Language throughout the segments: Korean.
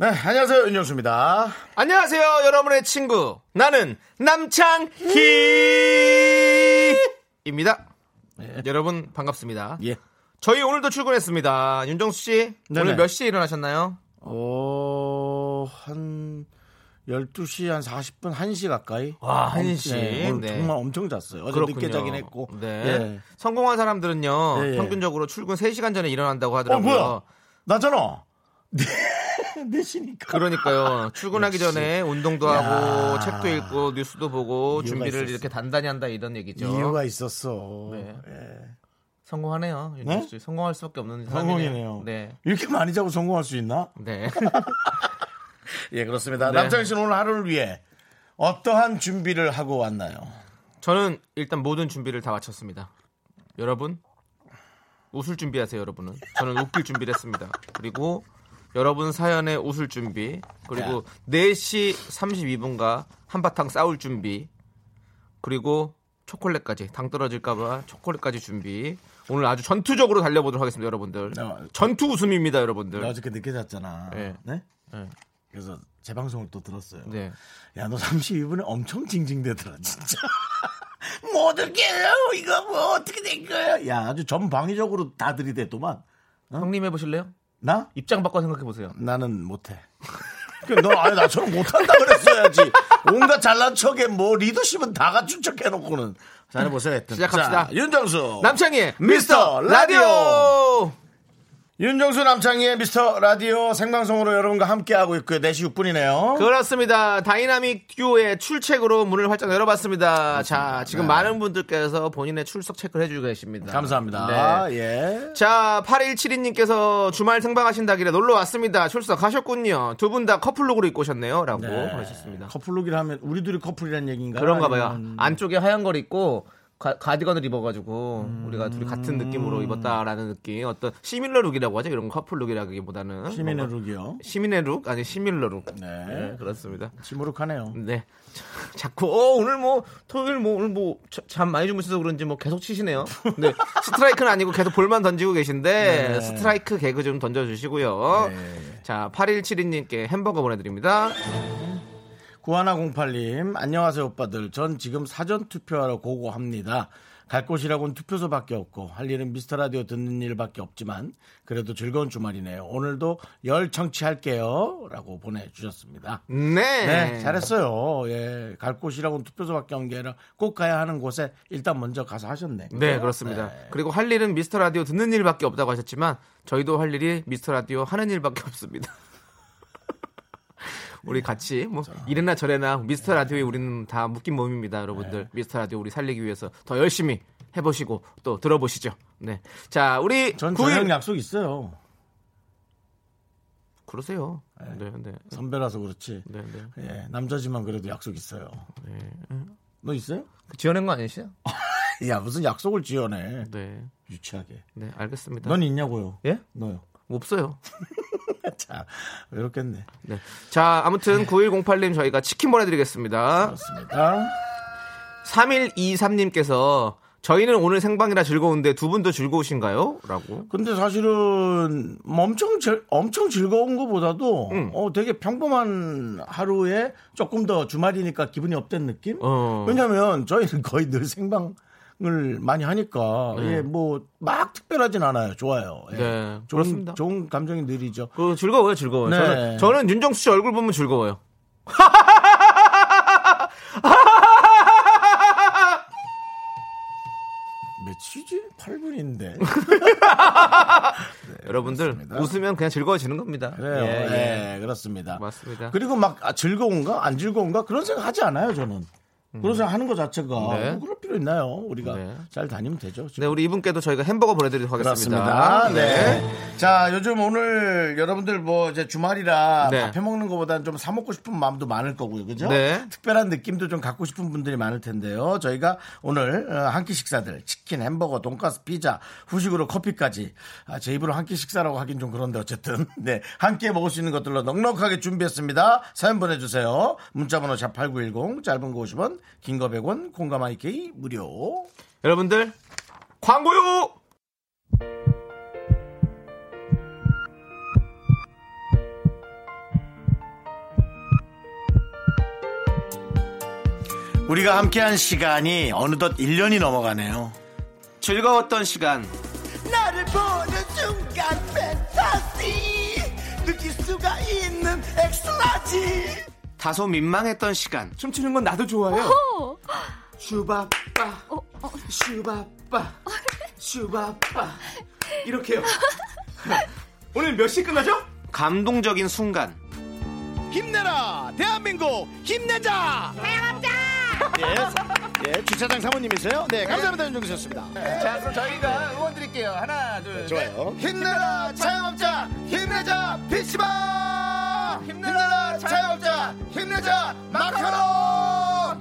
네, 안녕하세요. 윤정수입니다. 안녕하세요, 여러분의 친구. 나는 남창희입니다. 여러분 반갑습니다. 예. 저희 오늘도 출근했습니다. 윤정수 씨, 네네. 오늘 몇 시에 일어나셨나요? 어, 한 12시 한 40분, 1시 가까이. 와, 1시. 네, 오늘 네. 정말 엄청 잤어요. 어제 그렇군요. 늦게 자긴 했고. 네. 예. 성공한 사람들은요, 예, 예. 평균적으로 출근 3시간 전에 일어난다고 어, 하더라고요. 뭐야? 나잖아. 네, 내시니까. 그러니까요. 출근하기 역시. 전에 운동도 야. 하고 책도 읽고 뉴스도 보고 준비를 있었어. 이렇게 단단히 한다 이런 얘기죠. 이유가 있었어. 네. 예. 성공하네요. 윤정수 씨. 성공할 수밖에 없는 성공이네요. 네. 이렇게 많이 자고 성공할 수 있나? 네. 예, 그렇습니다. 네. 남창희 씨는 오늘 하루를 위해 어떠한 준비를 하고 왔나요? 저는 일단 모든 준비를 다 마쳤습니다. 여러분 웃을 준비하세요, 여러분은. 저는 웃길 준비를 했습니다. 그리고 여러분 사연에 웃을 준비, 그리고 4시 32분과 한바탕 싸울 준비, 그리고 초콜릿까지 당 떨어질까봐 초콜릿까지 준비. 오늘 아주 전투적으로 달려보도록 하겠습니다, 여러분들. 어, 전투 웃음입니다, 여러분들. 나 어저께 늦게 잤잖아. 네. 네? 네. 그래서 재방송을 또 들었어요. 네. 야, 너 32분에 엄청 징징대더라, 진짜. 뭐 어떻게 해요? 이거 뭐 어떻게 된 거야? 야, 아주 전방위적으로 다 들이대더만. 형님 해보실래요? 나? 입장 바꿔 생각해 보세요. 나는 못해. 그, 너, 아니, 나처럼 못한다 그랬어야지. 온갖 잘난 척에 뭐 리더십은 다 갖춘 척 해놓고는. 자, 해보세요, 하여튼. 시작합시다. 자, 윤정수. 남창희의 미스터 미스터 라디오! 윤정수 남창희의 미스터 라디오 생방송으로 여러분과 함께하고 있고요. 4시 6분이네요. 그렇습니다. 다이나믹 듀오의 출첵으로 문을 활짝 열어봤습니다. 자, 지금 많은 분들께서 본인의 출석 체크를 해주고 계십니다. 감사합니다. 네. 예. 자, 8172님께서 주말 생방하신다길래 놀러 왔습니다. 출석하셨군요. 두 분 다 커플룩으로 입고 오셨네요. 라고 하셨습니다. 커플룩이라 하면 우리 둘이 커플이라는 얘기인가요? 그런가 봐요. 아니면- 안쪽에 하얀 걸 입고 가, 가디건을 입어가지고 음. 우리가 둘이 같은 느낌으로 입었다라는 느낌. 어떤 similar look이라고 하죠. 이런 커플 룩이라기보다는 시민의 룩이요. 시민의 룩 아니 similar look. 네. 네, 그렇습니다. 시무룩하네요. 네. 자, 자꾸 어 오늘 뭐 토요일 뭐 오늘 뭐 잠 많이 주무셔서 그런지 뭐 계속 치시네요. 네. 스트라이크는 아니고 계속 볼만 던지고 계신데 네. 스트라이크 개그 좀 던져 주시고요. 네. 자, 8172님께 햄버거 보내 드립니다. 9108님, 안녕하세요, 오빠들. 전 지금 사전 투표하러 고고합니다. 갈 곳이라고는 투표소밖에 없고, 할 일은 미스터 라디오 듣는 일밖에 없지만, 그래도 즐거운 주말이네요. 오늘도 열 청취할게요. 라고 보내주셨습니다. 네. 네, 잘했어요. 예, 갈 곳이라고는 투표소밖에 없는 게 아니라 꼭 가야 하는 곳에 일단 먼저 가서 하셨네. 네? 그렇습니다. 네. 그리고 할 일은 미스터 라디오 듣는 일밖에 없다고 하셨지만 저희도 할 일이 미스터 라디오 하는 일밖에 없습니다. 우리 같이 뭐 이래나 저래나 미스터 라디오에 우리는 다 묶인 몸입니다, 여러분들. 네. 미스터 라디오 우리 살리기 위해서 더 열심히 해보시고 또 들어보시죠. 네, 자 우리 전 구일- 저녁 약속 있어요. 그러세요. 네, 네, 선배라서 그렇지. 네, 네. 예, 남자지만 그래도 약속 있어요. 너 있어요? 그 지어낸 거 아니시죠? 야, 무슨 약속을 지어내. 네, 유치하게. 네, 알겠습니다. 넌 있냐고요? 예? 너요. 없어요. 자, 외롭겠네. 네. 자, 아무튼 9108님 저희가 치킨 보내드리겠습니다. 그렇습니다. 3123님께서 저희는 오늘 생방이라 즐거운데 두 분도 즐거우신가요? 라고. 근데 사실은 뭐 엄청 즐- 엄청 즐거운 것보다도 음. 어 되게 평범한 하루에 조금 더 주말이니까 기분이 업된 느낌? 어. 왜냐면 저희는 거의 늘 생방 을 많이 하니까 네. 예, 뭐 막 특별하진 않아요. 좋아요. 예. 네, 좋은, 그렇습니다. 좋은 감정이 느리죠. 그 즐거워요, 즐거워요. 네. 저는, 저는 윤정수 씨 얼굴 보면 즐거워요. 며칠이지? 8분인데. 여러분들 그렇습니다. 웃으면 그냥 즐거워지는 겁니다. 그래요. 예, 예, 예. 그렇습니다. 맞습니다. 그리고 막 아, 즐거운가 안 즐거운가 그런 생각 하지 않아요 저는. 그런 생각 하는 것 자체가 네. 뭐 그럴 필요 있나요? 우리가 네. 잘 다니면 되죠. 네, 우리 이분께도 저희가 햄버거 보내드리도록 하겠습니다. 그렇습니다. 네. 자, 요즘 오늘 여러분들 뭐 이제 주말이라 네. 밥 해 먹는 것보다는 좀 사 먹고 싶은 마음도 많을 거고요. 그죠? 네. 특별한 느낌도 좀 갖고 싶은 분들이 많을 텐데요. 저희가 오늘 어, 한끼 식사들 치킨, 햄버거, 돈가스, 피자, 후식으로 커피까지 아, 제 입으로 한 끼 식사라고 하긴 좀 그런데 어쨌든 네. 한 끼에 먹을 수 있는 것들로 넉넉하게 준비했습니다. 사연 보내 주세요. 문자 번호 샵8910 짧은 거 50원, 긴거 100원, 콩감 IK 무료. 여러분들 광고요. 우리가 함께한 시간이 어느덧 1년이 넘어가네요. 즐거웠던 시간 나를 보는 순간 팬타시 느낄 수가 있는 X-large 다소 민망했던 시간. 춤추는 건 나도 좋아요. 슈바빠. 슈바빠. 슈바빠. 이렇게요. 오늘 몇 시 끝나죠? 감동적인 순간. 힘내라 대한민국 힘내자 예, 예, 주차장 사모님이세요? 네 감사합니다 윤종수였습니다 자 그럼 저희가 응원 드릴게요. 하나 둘 좋아요 힘내라 자영업자 힘내자 PC방 힘내라 자영업자 힘내자 마카롱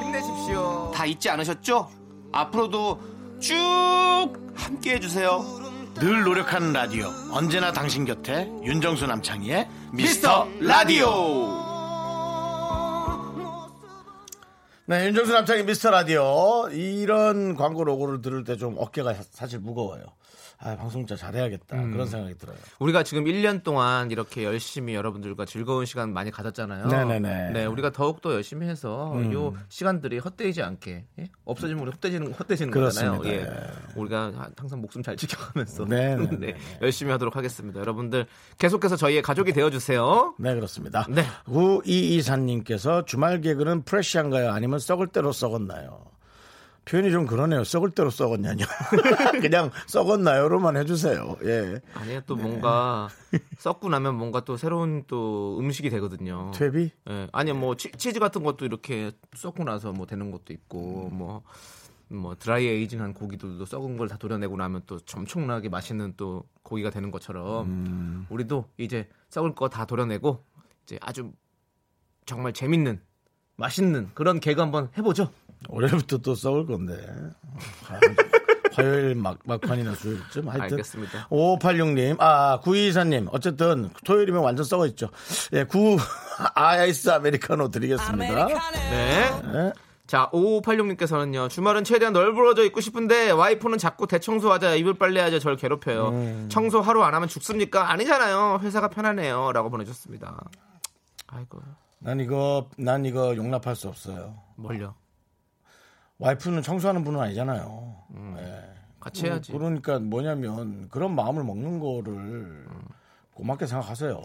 힘내십시오. 다 잊지 않으셨죠? 앞으로도 쭉 함께 해주세요. 늘 노력하는 라디오. 언제나 당신 곁에 윤정수 남창희의 미스터 라디오. 네 윤정수 남창희 미스터 라디오. 이런 광고 로고를 들을 때 좀 어깨가 사- 사실 무거워요 아 방송 진짜 잘해야겠다 그런 생각이 들어요 우리가 지금 1년 동안 이렇게 열심히 여러분들과 즐거운 시간 많이 가졌잖아요. 네네네. 음. 네, 우리가 더욱더 열심히 해서 요 시간들이 헛되지 않게 예? 없어지면 우리 헛되지는 헛되지는 그렇습니다. 거잖아요. 예. 우리가 항상 목숨 잘 지켜가면서 네네네. 네, 열심히 하도록 하겠습니다. 여러분들 계속해서 저희의 가족이 되어 주세요. 네 그렇습니다 네. 9224님께서 주말 개그는 프레시한가요 아니면 썩을 대로 썩었나요 표현이 좀 그러네요 썩을 대로 썩었냐뇨 그냥 썩었나요로만 해주세요 예 아니요, 또 뭔가 썩고 나면 뭔가 또 새로운 또 음식이 되거든요. 퇴비 예, 아니 뭐 치, 즈 같은 것도 이렇게 썩고 나서 뭐 되는 것도 있고 뭐. 뭐 드라이 에이징한 고기들도 썩은 걸 다 도려내고 나면 또 엄청나게 맛있는 또 고기가 되는 것처럼 우리도 이제 썩을 거 다 도려내고 이제 아주 정말 재밌는 맛있는 그런 개그 한번 해보죠. 올해부터 또 썩을 건데. 화- 화요일 막, 막판이나 수요일쯤 하여튼. 알겠습니다. 5586님, 아, 9224님, 어쨌든 토요일이면 완전 썩어 있죠. 예, 9 아이스 아메리카노 드리겠습니다. 네. 네. 자, 5586님께서는요, 주말은 최대한 널브러져 있고 싶은데, 와이프는 자꾸 대청소하자, 이불 빨래하자, 절 괴롭혀요. 청소 하루 안 하면 죽습니까? 아니잖아요. 회사가 편하네요. 라고 보내주셨습니다. 아이고, 난 이거, 난 이거 용납할 수 없어요. 뭘요? 와이프는 청소하는 분은 아니잖아요. 같이 해야지. 그러니까 뭐냐면 그런 마음을 먹는 거를 고맙게 생각하세요.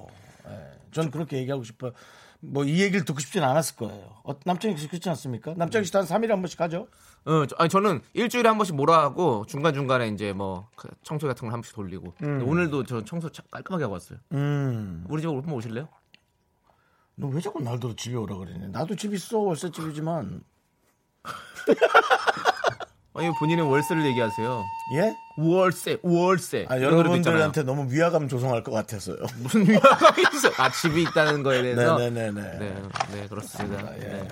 예. 전 그렇게 얘기하고 싶어요. 뭐이 얘기를 듣고 싶진 않았을 거예요. 어, 남창희 씨 그렇지 않습니까? 남창희 씨한 3일에 한 번씩 하죠? 어, 저, 아니, 저는 일주일에 한 번씩 뭐라 하고, 중간 중간에 이제 뭐, 그 청소 같은 걸 한 번씩 돌리고. 근데 오늘도 저 청소 차- 깔끔하게 하고 왔어요. 음. 우리 집으로 오실래요? 너 왜 자꾸 날도 집에 오라 그러니? 나도 집 있어 월세 집이지만 아니, 본인의 월세를 얘기하세요. 예? 월세, 월세. 아, 여러분들한테. 너무 위화감 조성할 것 같아서요. 무슨 위화감이 있어? 아, 집이 있다는 거에 대해서? 네네네네. 네, 네, 그렇습니다. 예. 네.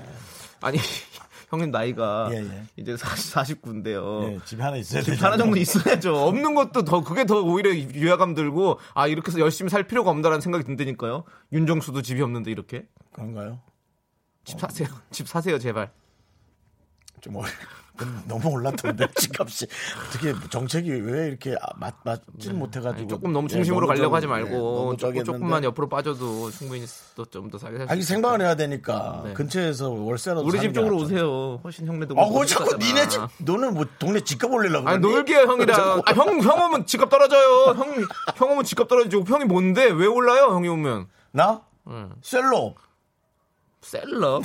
아니, 형님 나이가 예, 예. 이제 40, 49인데요. 예, 집에 하나 있어야 집. 하나 정도 있어야죠. 없는 것도 더, 그게 더 오히려 위화감 들고, 아, 이렇게 해서 열심히 살 필요가 없다라는 생각이 든다니까요. 윤정수도 집이 없는데 이렇게. 그런가요? 집 사세요. 집 사세요, 제발. 좀 어려... 근데 너무 올랐던데 집값이 어떻게 정책이 왜 이렇게 아, 맞 맞지 못해가지고 아니, 조금 너무 예, 중심으로 너무 가려고 좀, 하지 예, 말고, 너무 조금, 했는데. 옆으로 빠져도 충분히 또 좀더 싸게 살수 아니 생방을 해야 되니까 네. 근처에서 월세라도 우리 집게 쪽으로. 오세요. 훨씬 형네도. 아, 뭐그 자꾸. 니네 집 너는 뭐 동네 집값 올리려고 아니? 놀게요 형이랑. 아, 형, 형 오면 집값 떨어져요. 형, 형 오면 집값 떨어지고 형이 뭔데 왜 올라요? 형이 오면. 나 응. 셀럽 셀러.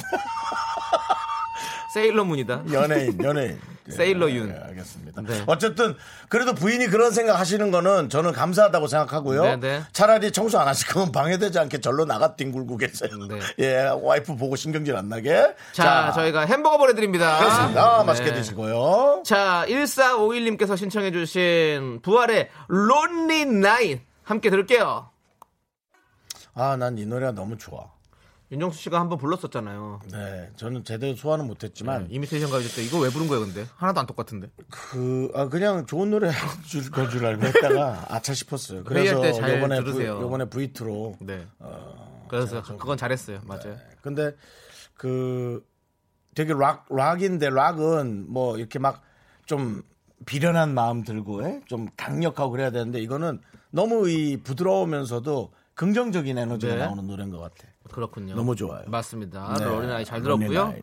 세일러문이다. 연예인 연예인 세일러 윤. 예, 알겠습니다. 네. 어쨌든 그래도 부인이 그런 생각 하시는 거는 저는 감사하다고 생각하고요. 네, 네. 차라리 청소 안 하실 거면 방해되지 않게 절로 나가 뒹굴고 계세요. 네. 예, 와이프 보고 신경질 안 나게. 자, 저희가 햄버거 보내드립니다. 그렇습니다. 네. 맛있게 드시고요. 자, 1451님께서 신청해 주신 부활의 론리 나인 함께 들을게요. 아, 난 이 노래가 너무 좋아. 윤정수 씨가 한번 불렀었잖아요. 네, 저는 제대로 소화는 못했지만 이미테이션 가요제 때 이거 왜 부른 거예요, 근데? 하나도 안 똑같은데. 그, 아, 그냥 좋은 노래 줄걸줄 알고 했다가 아차 싶었어요. 그래서 요번에, 들으세요. 요번에 V2로. 네. 어, 그래서 그건 잘했어요. 맞아요. 근데 그 되게 락, 락인데 락은 뭐 이렇게 막 좀 비련한 마음 들고 예? 좀 강력하고 그래야 되는데 이거는 너무 이 부드러우면서도 긍정적인 에너지가 네. 나오는 노래인 것 같아. 그렇군요. 너무 좋아요. 맞습니다. 네. 나이 잘 들었고요. 나이.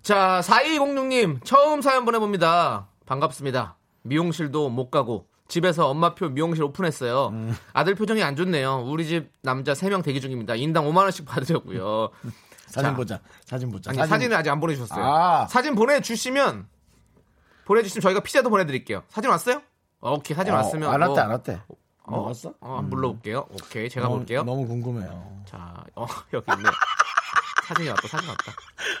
자, 4206님, 처음 사연 보내봅니다. 반갑습니다. 미용실도 못 가고, 집에서 엄마표 미용실 오픈했어요. 음. 아들 표정이 안 좋네요. 우리 집 남자 3명 대기 중입니다. 인당 5만 원씩 받으려고요. 사진 자. 보자. 사진 보자. 아니, 사진... 을 아직 안 보내주셨어요. 아. 사진 보내주시면, 보내주시면 저희가 피자도 보내드릴게요. 사진 왔어요? 어, 오케이, 사진 어, 왔으면. 안 왔대, 뭐-. 어, 뭐 왔어? 어, 물러볼게요. 오케이, 제가 너무, 볼게요. 너무 궁금해요. 자, 어, 여기 있네. 사진이 왔다, 사진 왔다.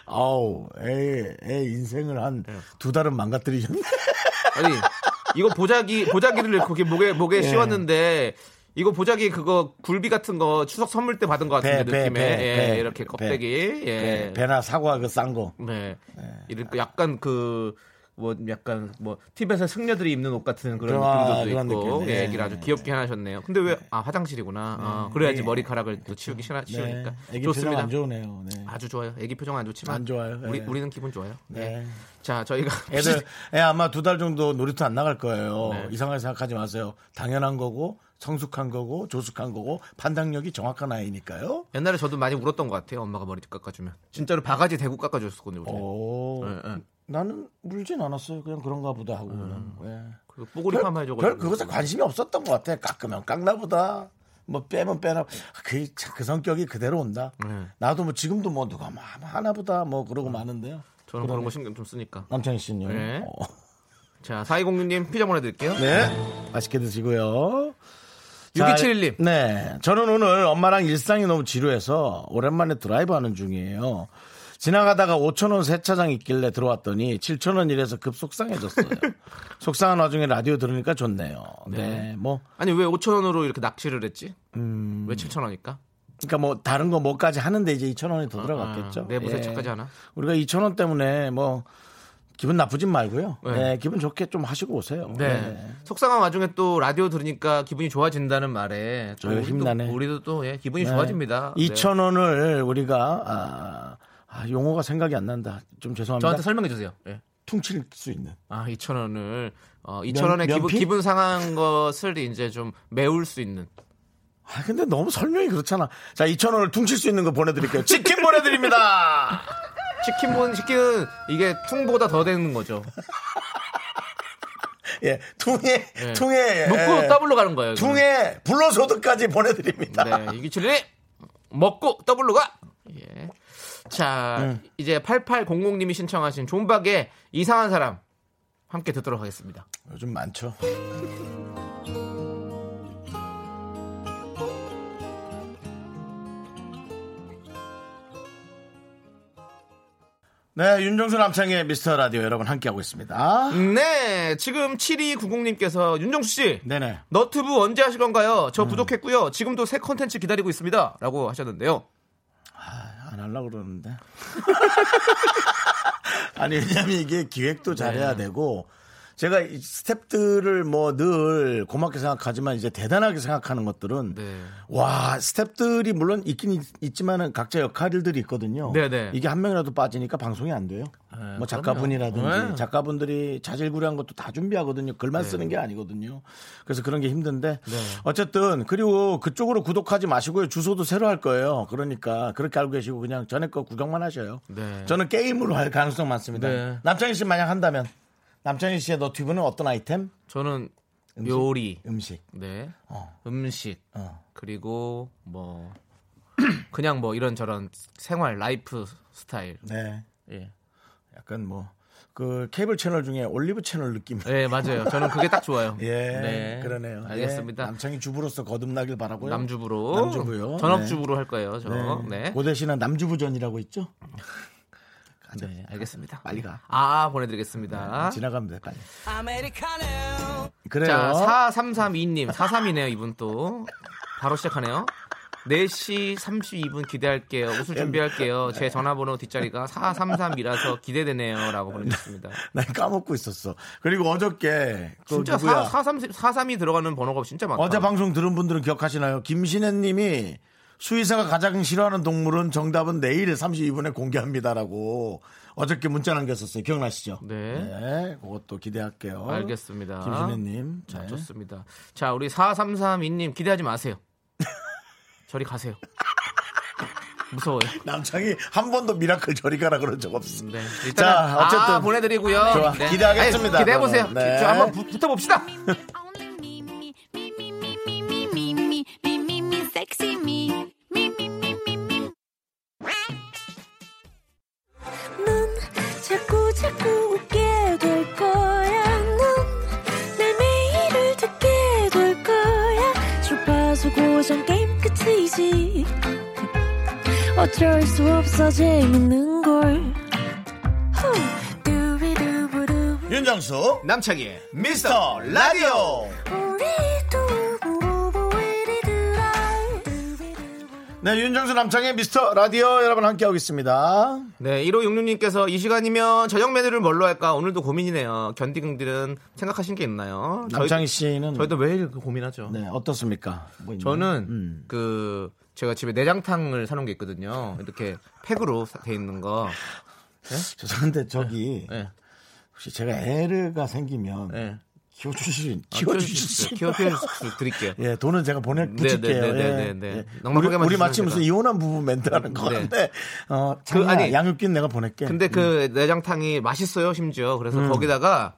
아우, 애, 애 인생을 한 네. 두 달은 망가뜨리셨네. 아니 이거 보자기 보자기를 거기 목에 목에 예. 씌웠는데 이거 보자기 그거 굴비 같은 거 추석 선물 때 받은 것 같은데 배, 배, 느낌에 배, 예, 배, 이렇게 배. 껍데기 예. 배, 배나 사과 그 싼 거. 네. 이렇게 약간 그 뭐 약간 뭐 티벳의 승려들이 입는 옷 같은 그런 아, 느낌도 그런 있고 느낌. 예, 네. 얘기를 아주 귀엽게 해하셨네요. 근데 왜 아 화장실이구나. 아, 그래야지 네. 머리카락을 또 치우기 싫어 치우니까 네. 좋습니다. 안 좋으네요. 네. 아주 좋아요. 애기 표정 안 좋지만 안 좋아요. 우리 네. 우리는 기분 좋아요. 네. 자 저희가 애들 애 아마 두 달 정도 놀이터 안 나갈 거예요. 네. 이상하게 생각하지 마세요. 당연한 거고 성숙한 거고 조숙한 거고 판단력이 정확한 아이니까요. 옛날에 저도 많이 울었던 것 같아요. 엄마가 머리 깎아주면 진짜로 바가지 대고 깎아줬었거든요. 오, 네, 네. 나는 울진 않았어요. 그냥 그런가 보다 하고 그냥. 예. 그 뽀글이 별, 파마 해줘가지고. 별 그것에 관심이 없었던 것 같아. 깎으면 깎나 보다. 뭐 빼면 빼나. 그, 참, 그 성격이 그대로 온다. 네. 나도 뭐 지금도 뭐 누가 뭐 하나 보다 뭐 그러고 마는데요. 저는 그런 거 신경 좀 쓰니까. 남창희 씨는요? 네. 어. 자, 4206님 피자 보내드릴게요. 네. 맛있게 드시고요. 자, 6271님. 네. 저는 오늘 엄마랑 일상이 너무 지루해서 오랜만에 드라이브 하는 중이에요. 지나가다가 5천원 세차장 있길래 들어왔더니 7천원 이래서 급 속상해졌어요. 속상한 와중에 라디오 들으니까 좋네요. 네. 뭐, 아니, 왜 5천원으로 이렇게 낚시를 했지? 음. 왜 7천원일까? 그러니까 뭐 다른 거 뭐까지 하는데 이제 2천원이 더 들어갔겠죠. 내부 예. 세차까지 하나? 우리가 2천원 때문에 뭐 기분 나쁘진 말고요. 네. 네. 기분 좋게 좀 하시고 오세요. 네. 속상한 와중에 또 라디오 들으니까 기분이 좋아진다는 말에 우리도- 힘나네. 우리도 또 예, 기분이 좋아집니다. 네. 2천 원을 우리가 아, 아, 용어가 생각이 안 난다. 좀 죄송합니다. 저한테 설명해 주세요. 예. 퉁칠 수 있는. 아, 2,000원을 어, 2,000원의 기분, 면피? 기분 상한 것을 이제 좀 메울 수 있는 아 근데 너무 설명이 그렇잖아. 자 2천 원을 퉁칠 수 있는 거 보내 드릴게요. 치킨 보내 드립니다. 치킨은 치킨은 이게 퉁보다 더 되는 거죠. 예, 퉁에 예. 퉁에 먹고 예, 더블로 가는 거예요. 이거는. 퉁에 불로소득까지 보내드립니다. 네, 이기철이 먹고 더블로 가. 예. 자, 음. 이제 8800님이 신청하신 존박의 이상한 사람 함께 듣도록 하겠습니다. 요즘 많죠. 네, 윤정수 남창희의 미스터 라디오 여러분 함께하고 있습니다. 네, 지금 7290님께서 윤정수 씨 네네. 너튜브 언제 하실 건가요? 음. 저 구독했고요. 지금도 새 컨텐츠 기다리고 있습니다. 라고 하셨는데요. 안 하려고 그러는데. 아니, 왜냐면 이게 기획도 잘해야 네. 되고, 제가 이 스탭들을 뭐 늘 고맙게 생각하지만 이제 대단하게 생각하는 것들은 네. 와 스탭들이 물론 있긴 있, 있지만은 각자 역할들이 있거든요. 네네. 이게 한 명이라도 빠지니까 방송이 안 돼요. 네, 뭐 작가분이라든지 그럼요. 네. 작가분들이 자질구레한 것도 다 준비하거든요. 글만 쓰는 게 아니거든요. 그래서 그런 게 힘든데 어쨌든 그리고 그쪽으로 구독하지 마시고요. 주소도 새로 할 거예요. 그러니까 그렇게 알고 계시고 그냥 전에 거 구경만 하셔요. 네. 저는 게임으로 할 가능성 많습니다. 네. 남창희 씨 만약 한다면 남창희 씨의 너튜브는 어떤 아이템? 저는 요리, 음식. 네, 어. 음식, 어. 그리고 뭐 그냥 뭐 이런 저런 생활 라이프 스타일. 네. 예. 약간 뭐 그 케이블 채널 중에 올리브 채널 느낌. 네, 맞아요. 저는 그게 딱 좋아요. 예, 네. 그러네요. 알겠습니다. 예, 남창희 주부로서 거듭나길 바라고요. 남주부로. 남주부요. 전업주부로 할 거예요, 저. 네. 네. 고대시는 남주부전이라고 있죠? 네, 알겠습니다. 빨리 가. 아, 보내드리겠습니다. 지나가면 돼, 빨리. 그래요. 자, 4332님. 43이네요, 이분 또. 바로 시작하네요. 4시 32분 기대할게요. 웃을 준비할게요. 제 전화번호 뒷자리가 433이라서 기대되네요. 라고 보내주셨습니다. 난 까먹고 있었어. 그리고 어저께 그 진짜 누구야? 4, 4, 43이 들어가는 번호가 진짜 많다. 어제 방송 들은 분들은 기억하시나요? 김신혜 님이 수의사가 가장 싫어하는 동물은 정답은 내일 32분에 공개합니다라고 어저께 문자 남겼었어요. 기억나시죠? 네. 그것도 기대할게요. 알겠습니다. 김신혜 님. 자, 네. 좋습니다. 자, 우리 4332님 기대하지 마세요. 저리 가세요. 무서워요. 남창희 한 번도 미라클 저리 가라 그런 적 없어. 네. 자, 어쨌든 아, 보내드리고요. 좋아. 기대하겠습니다, 기대해 보세요. 네. 저 한번 부- 붙어봅시다. 어쩔 수 없어 재밌는 걸. 윤정수 남창희의 미스터 라디오. 네, 윤정수 남창의 미스터 라디오 여러분 함께하고 있습니다. 네, 1호66님께서 이 시간이면 저녁 메뉴를 뭘로 할까? 오늘도 고민이네요. 견디긍들은 생각하신 게 있나요? 남창희 씨는 저희도 매일 그 고민하죠. 네, 어떻습니까? 뭐? 저는 음. 그 제가 집에 내장탕을 사놓은 게 있거든요. 이렇게 팩으로 사- 돼 있는 거. 죄송한데 저기 네, 혹시 제가 애가 생기면 네. 키워주시 아, 키워주시 키워 키워 드릴게요. 예, 돈은 제가 보내 붙일게요. 네, 네, 네, 예. 네, 네. 예. 넉넉하게만 우리, 우리 마치 무슨. 이혼한 부부 멘트하는 거 네. 같은데 어, 그, 아니, 양육비는 내가 보낼게. 근데 그 내장탕이 맛있어요, 심지어. 그래서 음. 거기다가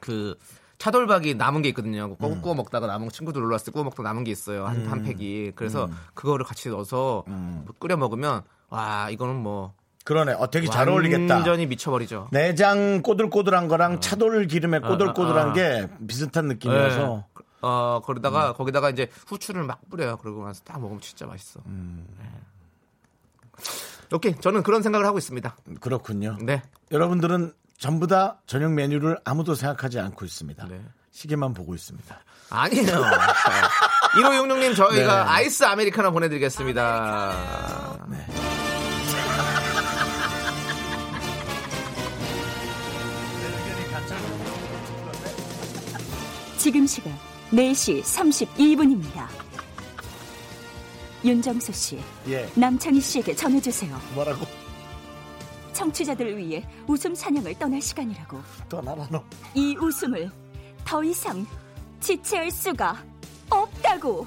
그 차돌박이 남은 게 있거든요. 음. 구워, 구워 먹다가 남은 거 친구들 놀러 왔을 때 구워 먹다가 남은 게 있어요. 한, 한 팩이. 그래서 음. 그거를 같이 넣어서 뭐 끓여 먹으면 와, 이거는 뭐 그러네. 어, 되게 잘 어울리겠다. 완전히 미쳐버리죠. 내장 꼬들꼬들한 거랑 차돌 기름에 꼬들꼬들한 아, 아. 게 비슷한 느낌이어서 네. 어, 음. 거기다가 거기다가 이제 후추를 막 뿌려요. 그러고 나서 딱 먹으면 진짜 맛있어. 음. 네. 오케이, 저는 그런 생각을 하고 있습니다. 그렇군요. 네. 여러분들은 전부 다 저녁 메뉴를 아무도 생각하지 않고 있습니다. 네. 시계만 보고 있습니다. 아니에요. 1566님 저희가 네. 아이스 아메리카노 보내드리겠습니다. 지금 시각 4시 32분입니다. 윤정수 씨, 예. 남창희 씨에게 전해주세요. 뭐라고? 청취자들을 위해 웃음 사냥을 떠날 시간이라고. 떠나라 너. 이 웃음을 더 이상 지체할 수가 없다고.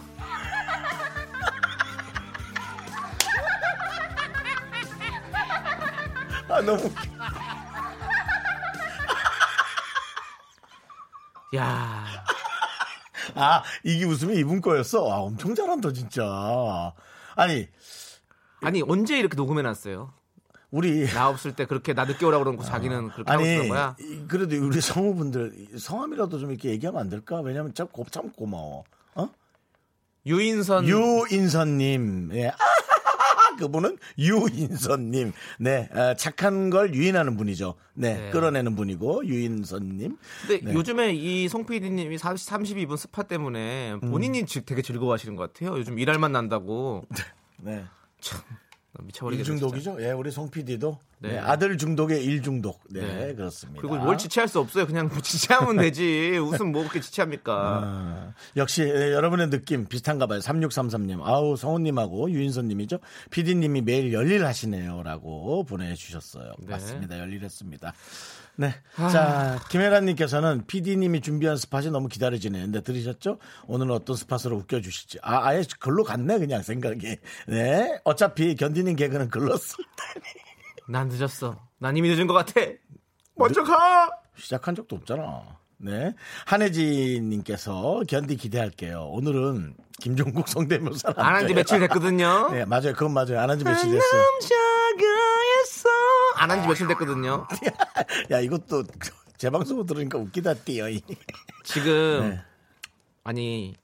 아 너무. 야 아 이게 웃음이 이분 거였어. 아 엄청 잘한다 진짜. 아니 아니 언제 이렇게 녹음해놨어요? 우리 나 없을 때 그렇게 나 늦게 오라고 그러고 자기는 그렇게 하고 아니 있는 거야? 이- 그래도 우리 성우분들 성함이라도 좀 이렇게 얘기하면 안 될까? 왜냐면 참, 고, 참 고마워. 어? 유인선 유인선님, 예. 그분은 유인선님, 네, 어, 착한 걸 유인하는 분이죠. 네, 네. 끌어내는 분이고 유인선님. 근데 네. 요즘에 이송 PD님이 32분 스파 때문에 음. 본인이 지- 되게 즐거워하시는 것 같아요. 요즘 일할만 난다고 네, 미쳐버리겠네. 일중독이죠. 예, 우리 송 PD도 네. 아들 중독의 일 중독. 네, 네. 그렇습니다. 그리고 뭘 지체할 수 없어요. 그냥 뭐 지체하면 되지. 웃음 뭐 그렇게 지체합니까? 아, 역시 예, 여러분의 느낌 비슷한가 봐요. 3633님. 아우, 성우님하고 유인선님이죠. PD님이 매일 열일하시네요라고 보내주셨어요. 네. 맞습니다. 열일했습니다. 네. 자, 김혜란님께서는 PD님이 준비한 스팟이 너무 기다려지네. 근데 들으셨죠? 오늘은 어떤 스팟으로 웃겨주실지. 아, 아예 글로 갔네, 그냥 생각이. 네. 어차피 견디는 개그는 글렀을 때. 난 늦었어. 난 이미 늦은 것 같아. 먼저 가. 시작한 적도 없잖아. 네. 한혜진님께서 견디 기대할게요. 오늘은 김종국 성대묘사. 안한 지 며칠 됐거든요. 네, 맞아요. 그건 맞아요. 안 한 지 며칠 됐어요. 안 한 지 며칠 됐거든요. 야 이것도 재방송으로 들으니까 웃기다 띠어이. 지금 네. 아니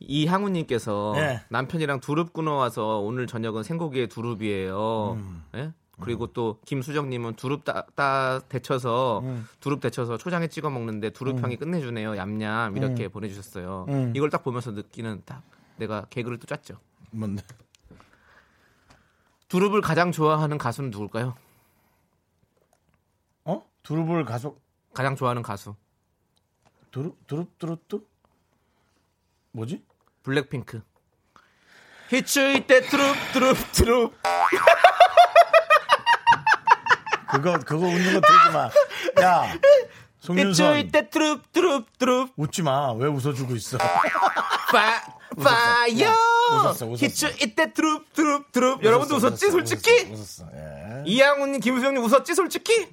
이항우님께서 네. 남편이랑 두릅 끊어 와서 오늘 저녁은 생고기에 두릅이에요. 음. 예? 그리고 또 김수정님은 두릅 따, 따 데쳐서 음. 두릅 데쳐서 초장에 찍어 먹는데 두릅 향이 끝내주네요. 얌얌 이렇게 보내주셨어요. 음. 이걸 딱 보면서 느끼는 딱 내가 개그를 또 짰죠. 뭔데? 두릅을 가장 좋아하는 가수는 누굴까요? 어? 두릅을 가속 가장 좋아하는 가수 두릅 두릅 두릅 뭐지? 블랙핑크. 히츠 이때 두릅 두릅 두릅 그거 그거 웃는 거 들지 마. 야 송윤선 이때 두릅 두릅 두릅 웃지 마. 왜 웃어주고 있어? 파 파이어 웃었어, 웃었어. 히츠 이때 두릅 두릅 두릅 여러분도 웃었지 솔직히 웃었어. 예. 이양훈님 김수영님 웃었지 솔직히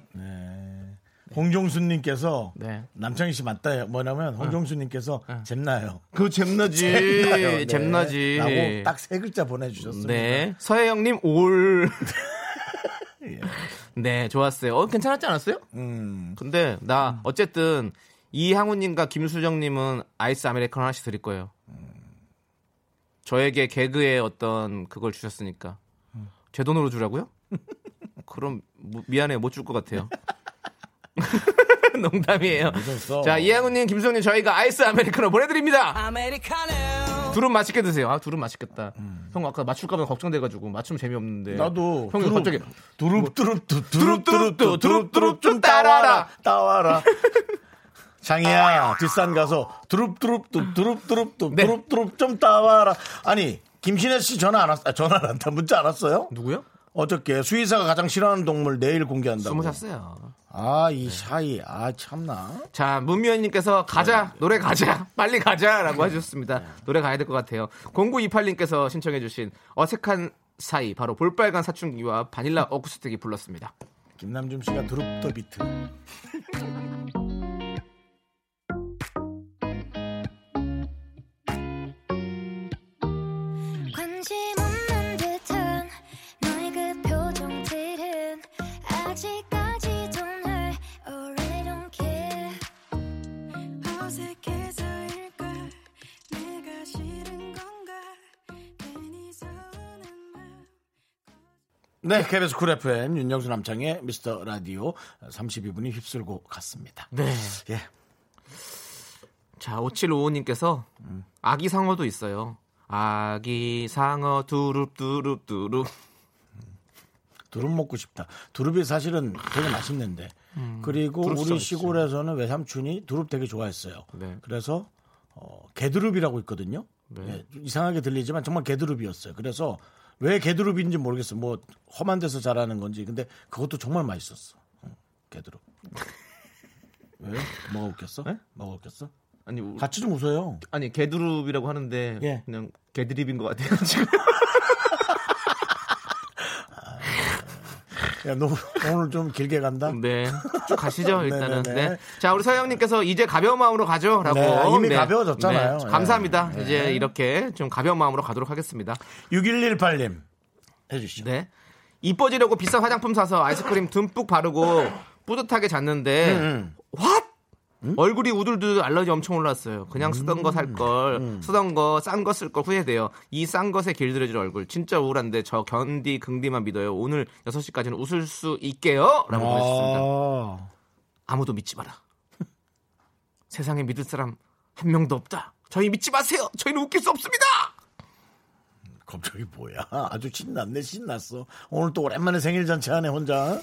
홍종수님께서 네. 남창희 씨 맞다. 뭐냐면 홍종수님께서 잼나요. 그거 잼나지 네. 잼나지 라고 딱 세 글자 보내주셨습니다. 네 서혜영님 올 예. 네, 좋았어요. 어, 괜찮았지 않았어요? 음. 근데 나 어쨌든 이항우님과 김수정님은 아이스 아메리카노 하나씩 드릴 거예요. 저에게 개그의 어떤 그걸 주셨으니까 제 돈으로 주라고요? 그럼 뭐- 미안해요 못줄 것 같아요. 농담이에요. 웃었어. 자 이항우님, 김수정님 저희가 아이스 아메리카노 보내드립니다. 두릅 맛있게 드세요. 아 두릅 맛있겠다. 형 아까 맞출까봐 걱정돼가지고 맞추면 재미없는데. 나도 형이 두릅, 갑자기 두릅 두릅 두- 두릅, 두릅 두릅, 두릅 두릅 두릅 좀 따와라 따와라 장이야 뒷산 가서 두릅 두릅 두- 두릅 두릅 두- 네. 두릅 두릅 좀 따와라 아니 김신혜 씨 전화 안 왔, 아, 전화 안 왔다 문자 안 왔어요? 누구요? 어저께 수의사가 가장 싫어하는 동물 내일 공개한다고. 스무 샀어요. 아 이 샤이 아 참나. 자, 문미연님께서 가자, 노래 가자, 빨리 가자 라고 해주셨습니다. 노래 가야 될 것 같아요. 0928님께서 신청해주신 어색한 사이, 바로 볼빨간 사춘기와 바닐라 어쿠스틱이 불렀습니다. 김남준 씨가 두릅 더 비트. 네, KBS 쿨 FM 윤정수 남창의 미스터 라디오 32분이 휩쓸고 갔습니다. 네. 예. 자, 5755님께서 아기 상어도 있어요. 아기 상어 두릅 두릅 두릅. 두릅 먹고 싶다. 두릅이 사실은 되게 맛있는데. 그리고 두릅 우리 시골에서는 외삼촌이 두릅 되게 좋아했어요. 네. 그래서 어, 개두릅이라고 있거든요. 네. 예, 이상하게 들리지만 정말 개두릅이었어요. 그래서 왜 개두릅인지 모르겠어요. 뭐 험한 데서 자라는 건지. 근데 그것도 정말 맛있었어. 응, 개두릅. 왜? 뭐가 웃겼어? 뭐가 웃겼어? 아니, 우- 같이 좀 웃어요. 아니 개두릅이라고 하는데 예. 그냥 개드립인 것 같아요 지금. 야, 너 오늘 좀 길게 간다? 네. 쭉 가시죠, 일단은. 네네네. 네. 자, 우리 서영님께서 이제 가벼운 마음으로 가죠. 라고. 네, 이미 가벼워졌잖아요. 네, 예. 감사합니다. 네. 이제 이렇게 좀 가벼운 마음으로 가도록 하겠습니다. 6118님. 해주시죠. 네. 이뻐지려고 비싼 화장품 사서 아이스크림 듬뿍 바르고 뿌듯하게 잤는데, 음, 왓! 얼굴이 우들두들 알러지 엄청 올랐어요. 그냥 쓰던 거살 걸, 음. 쓰던 거 싼 거 쓸 걸 후회돼요. 이 싼 것에 길들여질 얼굴. 진짜 우울한데 저 견디 긍디만 믿어요. 오늘 6시까지는 웃을 수 있게요. 라고 보내주셨습니다. 아, 아무도 믿지 마라. 세상에 믿을 사람 한 명도 없다. 저희 믿지 마세요. 저희는 웃길 수 없습니다. 갑자기 뭐야? 아주 신났네, 신났어. 오늘 또 오랜만에 생일 잔치 하네, 혼자.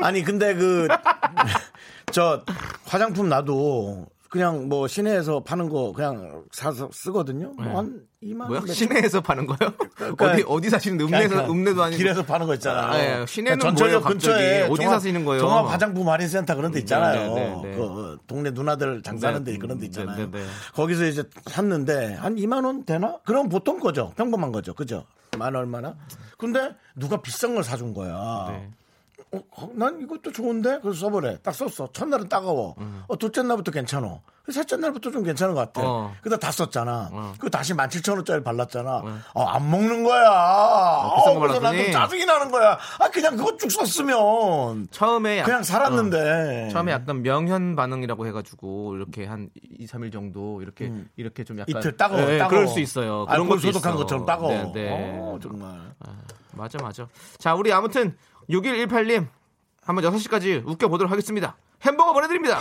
아니, 근데 그, 저, 화장품 나도 그냥 뭐 시내에서 파는 거 그냥 사서 쓰거든요. 뭐한 2만 뭐야? 원. 시내에서 파는 거요? 그러니까- 어디 어디 사시는데 음내에서 그러니까 음내도 아니고 길에서 파는 거 있잖아요. 아, 예. 시내는 전철역 뭐예요, 근처에? 어디 종합- 사시는 거예요? 종합 화장품 할인 센터 그런 데 있잖아요. 네, 네, 네. 그 동네 누나들 장사하는 데 네, 그런 데 있잖아요. 네, 네, 네. 거기서 이제 샀는데 한 2만 원 되나? 그럼 보통 거죠. 평범한 거죠. 그죠? 만 얼마나? 근데 누가 비싼 걸 사준 거야. 네. 어, 어, 난 이것도 좋은데? 그래서 써보래. 딱 썼어. 첫날은 따가워. 음. 어, 둘째 날부터 괜찮아. 셋째 날부터 좀 괜찮은 것 같아. 어. 그다 다 썼잖아. 어. 그거 다시 17,000원짜리 발랐잖아. 어, 안 먹는 거야. 아, 비싼 거 그래서. 나도 짜증이 나는 거야. 아, 그냥 그거 쭉 썼으면. 처음에 약- 그냥 살았는데. 어, 처음에 약간 명현 반응이라고 해가지고 이렇게 한 2, 3일 정도 이렇게 이렇게 좀 약간 음. 이틀 따가워. 예, 따가워. 그럴 수 있어요. 그런 것도 소독한 있어. 것처럼 따가워. 네, 네. 어, 정말. 맞아 맞아. 자 우리 아무튼 6118님 한번 6시까지 웃겨보도록 하겠습니다. 햄버거 보내드립니다.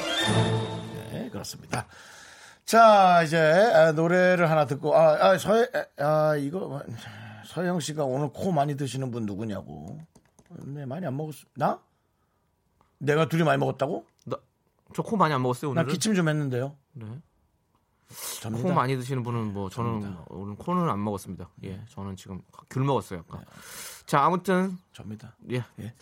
네, 그렇습니다. 자, 이제 아, 노래를 하나 듣고 아, 아 서, 아 이거 서영 씨가 오늘 코 많이 드시는 분 누구냐고. 네, 많이 안 먹었어. 나? 내가 둘이 많이 먹었다고? 저코 많이 안 먹었어요 나 오늘은. 기침 좀 했는데요. 네. 접니다. 코 많이 드시는 분은 뭐 저는 오늘 코는 안 먹었습니다. 예, 저는 지금 귤 먹었어요. 약간. 자 아무튼 접니다. 예. 예.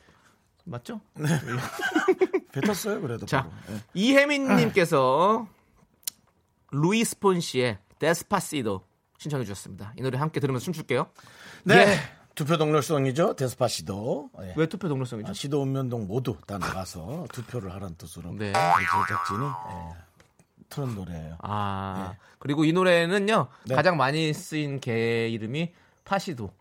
맞죠? 뱉었어요, 그래도. 자. 예. 이혜민 님께서 루이스 폰시의 데스파시도 신청해 주셨습니다. 이 노래 함께 들으면서 춤출게요. 네. 예. 투표 동료성이죠. 데스파시도. 예. 왜 투표 동료성이죠? 아, 시도 읍면동 모두 다 나가서 투표를 하라는 뜻으로 네. 제작진이 예, 틀은 노래예요. 아 그리고 이 노래는요 네. 가장 많이 쓰인 개 이름이 파시도.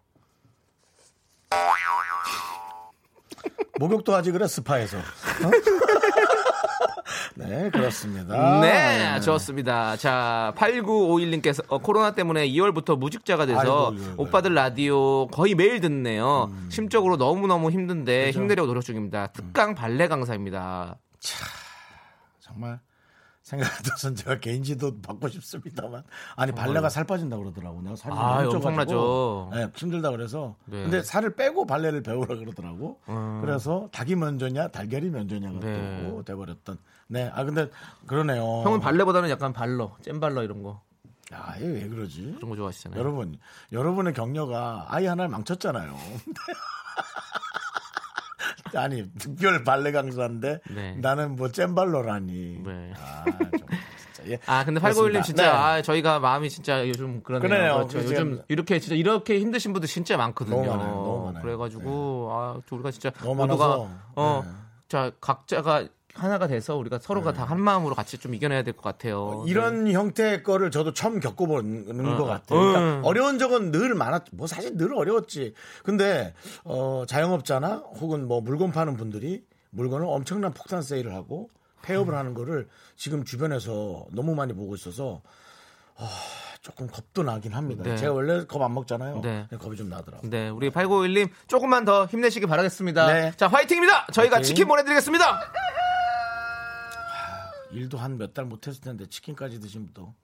목욕도 하지 그래 스파에서. 어? 네 그렇습니다. 네, 좋습니다. 자, 8951님께서 어, 코로나 때문에 2월부터 무직자가 돼서 아이고, 이거. 오빠들 라디오 거의 매일 듣네요. 심적으로 너무너무 힘든데 힘내려고 노력 중입니다. 특강 발레 강사입니다. 정말 생각해서는 제가 개인지도 받고 싶습니다만. 아니 발레가 살 빠진다 고 그러더라고. 내가 살이 아, 너무 엄청나죠. 네, 힘들다 그래서. 네. 근데 살을 빼고 발레를 배우라 그러더라고. 그래서 닭이 먼저냐 달걀이 먼저냐가 네. 또 돼버렸던. 네 아 근데 그러네요. 형은 발레보다는 약간 발러, 잼발러 이런 거. 아왜 그러지? 그런 거 좋아하시잖아요. 여러분 여러분의 격려가 아이 하나를 망쳤잖아요 아니 특별 발레 강사인데 네. 나는 뭐 잼발러라니 네. 아 예. 아 근데 그렇습니다. 8951님 진짜 네. 아, 저희가 마음이 진짜 요즘 그러네요. 그러네요. 그렇죠. 요즘 이렇게 진짜 이렇게 힘드신 분들 진짜 많거든요. 너무 많아요. 너무 많아요. 네. 그래가지고 아 우리가 진짜 모두가 많아서, 네. 어, 자 각자가 하나가 돼서 우리가 서로가 다한 마음으로 같이 좀 이겨내야 될 것 같아요. 네. 이런 형태의 거를 저도 처음 겪어보는 어, 것 어. 같아요. 그러니까 음. 어려운 적은 늘 많았, 뭐 사실 늘 어려웠지. 근데, 어, 자영업자나 혹은 뭐 물건 파는 분들이 물건을 엄청난 폭탄 세일을 하고 폐업을 하는 거를 지금 주변에서 너무 많이 보고 있어서, 아, 조금 겁도 나긴 합니다. 네. 제가 원래 겁 안 먹잖아요. 네. 겁이 좀 나더라고요. 네, 우리 8951님 조금만 더 힘내시기 바라겠습니다. 네. 자, 화이팅입니다. 저희가 화이팅. 치킨 보내드리겠습니다. 일도 한 몇 달 못했을 텐데 치킨까지 드시면 또,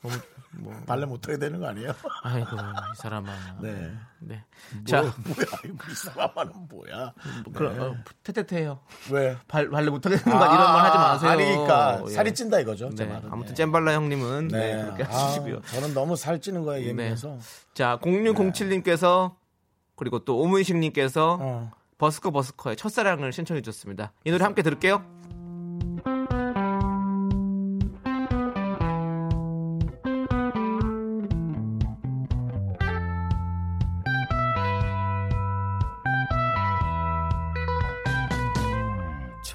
뭐, 발레 못하게 되는 거 아니에요? 아이고 이 사람아. 네. 네. 자, 자, 뭐야, 이 사람은 뭐야? 그럼 네. 어, 테테테요. 왜? 발 발레 못하게 되는 거 이런 말 하지 마세요. 아니, 그러니까 예. 살이 찐다 이거죠. 제 네. 아무튼 네. 잼발라 형님은 네, 네. 그렇게 아, 하시고요. 저는 너무 살 찌는 거에 예민해서. 자, 0607님께서 그리고 또 오문식님께서 어. 버스커 버스커의 첫사랑을 신청해 주셨습니다. 이 노래 함께 들을게요.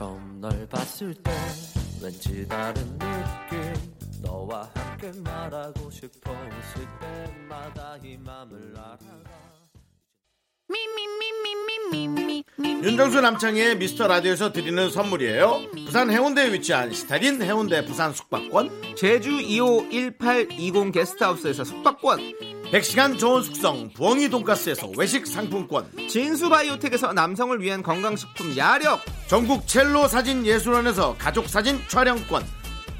처음 널 봤을 때 왠지 다른 느낌 너와 함께 말하고 싶어 웃을 때마다 이 맘을 알아가 윤정수 남창의 미스터 라디오에서 드리는 선물이에요. 부산 해운대에 위치한 스타린 해운대 부산 숙박권, 제주 2호 1820 게스트하우스에서 숙박권, 100시간 좋은 숙성 부엉이 돈가스에서 외식 상품권, 진수 바이오텍에서 남성을 위한 건강식품 야력, 전국 첼로 사진 예술원에서 가족 사진 촬영권,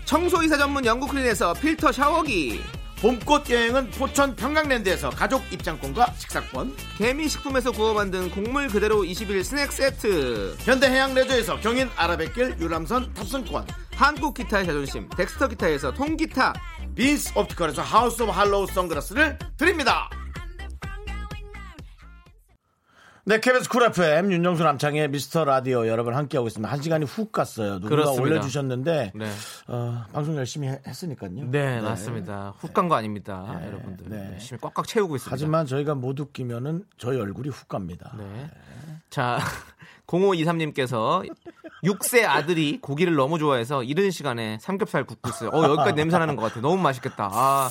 청소이사 전문 영국클린에서 필터 샤워기, 봄꽃 여행은 포천 평강랜드에서 가족 입장권과 식사권, 개미식품에서 구워 만든 곡물 그대로 21 스낵 세트, 현대해양 레저에서 경인 아라뱃길 유람선 탑승권, 한국 기타의 자존심 덱스터 기타에서 통기타, 빈스 옵티컬에서 하우스 오브 할로우 선글라스를 드립니다. 네, KBS 쿨 FM 윤정수 남창희의 미스터 라디오 여러분 함께하고 있습니다. 한 시간이 훅 갔어요. 누군가 그렇습니다. 올려주셨는데 네. 어, 방송 열심히 했- 했으니까요. 네, 맞습니다. 훅 간 거 아닙니다, 여러분들. 네. 열심히 꽉꽉 채우고 있습니다. 하지만 저희가 못 웃기면은 저희 얼굴이 훅 갑니다. 네. 자, 0523님께서 6세 아들이 고기를 너무 좋아해서 이른 시간에 삼겹살 굽고 있어요. 어, 여기까지 냄새 나는 것 같아. 너무 맛있겠다. 아.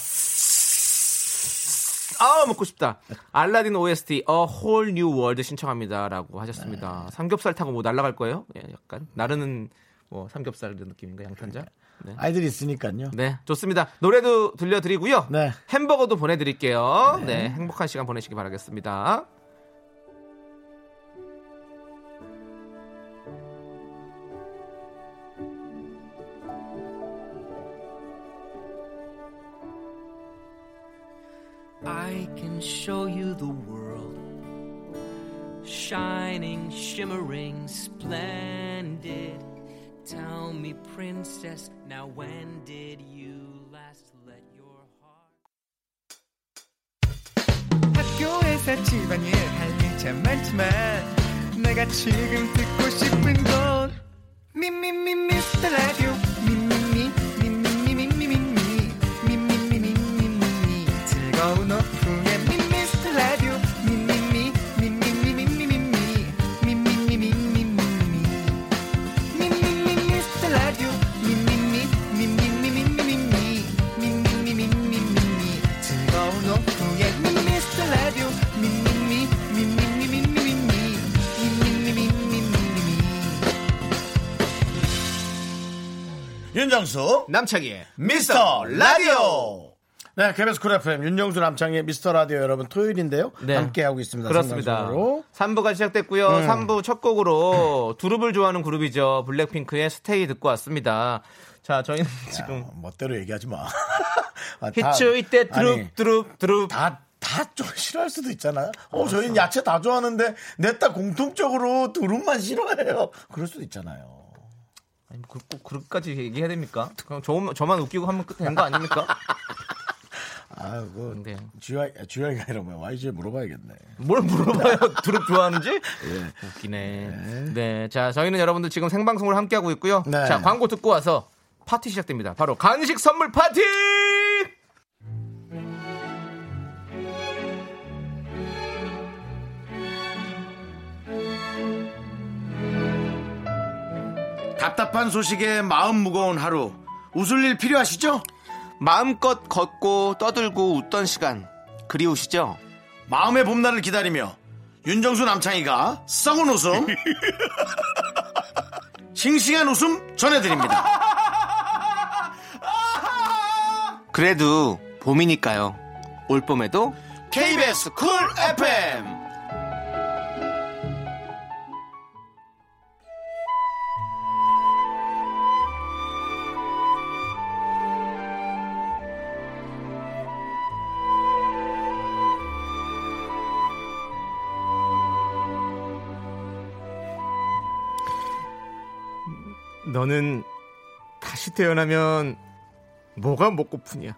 아, 먹고 싶다. 알라딘 OST A Whole New World 신청합니다 라고 하셨습니다. 삼겹살 타고 뭐 날아갈 거예요? 예, 약간 나르는 뭐 삼겹살 느낌인가 양탄자? 네. 아이들이 있으니까요. 네, 좋습니다. 노래도 들려드리고요. 네. 햄버거도 보내드릴게요. 네. 행복한 시간 보내시기 바라겠습니다. I can show you the world shining, shimmering, splendid. Tell me, princess, now when did you last let your heart? 학교에서 집안일 할 일 참 많지만 내가 지금 듣고 싶은 건 윤정수 남창희의 미스터 라디오. 네, KBS 쿨 FM 윤정수 남창희의 미스터 라디오 여러분 토요일인데요. 네. 함께 하고 있습니다. 그렇습니다. 생방송으로. 3부가 시작됐고요. 3부 첫 곡으로 두릅을 좋아하는 그룹이죠. 블랙핑크의 Stay 듣고 왔습니다. 자, 저희는 지금 어, 멋대로 얘기하지 마. 아, 다- Hit you with that 두릅 두릅 두릅 다, 다좀 싫어할 수도 있잖아요. 어, 저희는 야채 다 좋아하는데, 냈다 공통적으로 두릅만 싫어해요. 그럴 수도 있잖아요. 아니, 그, 꼭 그렇게까지 얘기해야 됩니까? 그럼 저, 저만 웃기고 하면 끝된 거 아닙니까? 아이고, 네. 주영, 주영이가 이러면 YG에 물어봐야겠네. 뭘 물어봐요? 두릅 좋아하는지? 예. 웃기네. 네. 자, 저희는 여러분들 지금 생방송을 함께 하고 있고요. 네. 자, 광고 듣고 와서 파티 시작됩니다. 바로 간식 선물 파티! 답답한 소식에 마음 무거운 하루. 웃을 일 필요하시죠? 마음껏 걷고 떠들고 웃던 시간 그리우시죠? 마음의 봄날을 기다리며 윤정수 남창희가 썩은 웃음 싱싱한 웃음 전해드립니다 그래도 봄이니까요. 올 봄에도 KBS 쿨 FM 너는 다시 태어나면 뭐가 먹고프냐?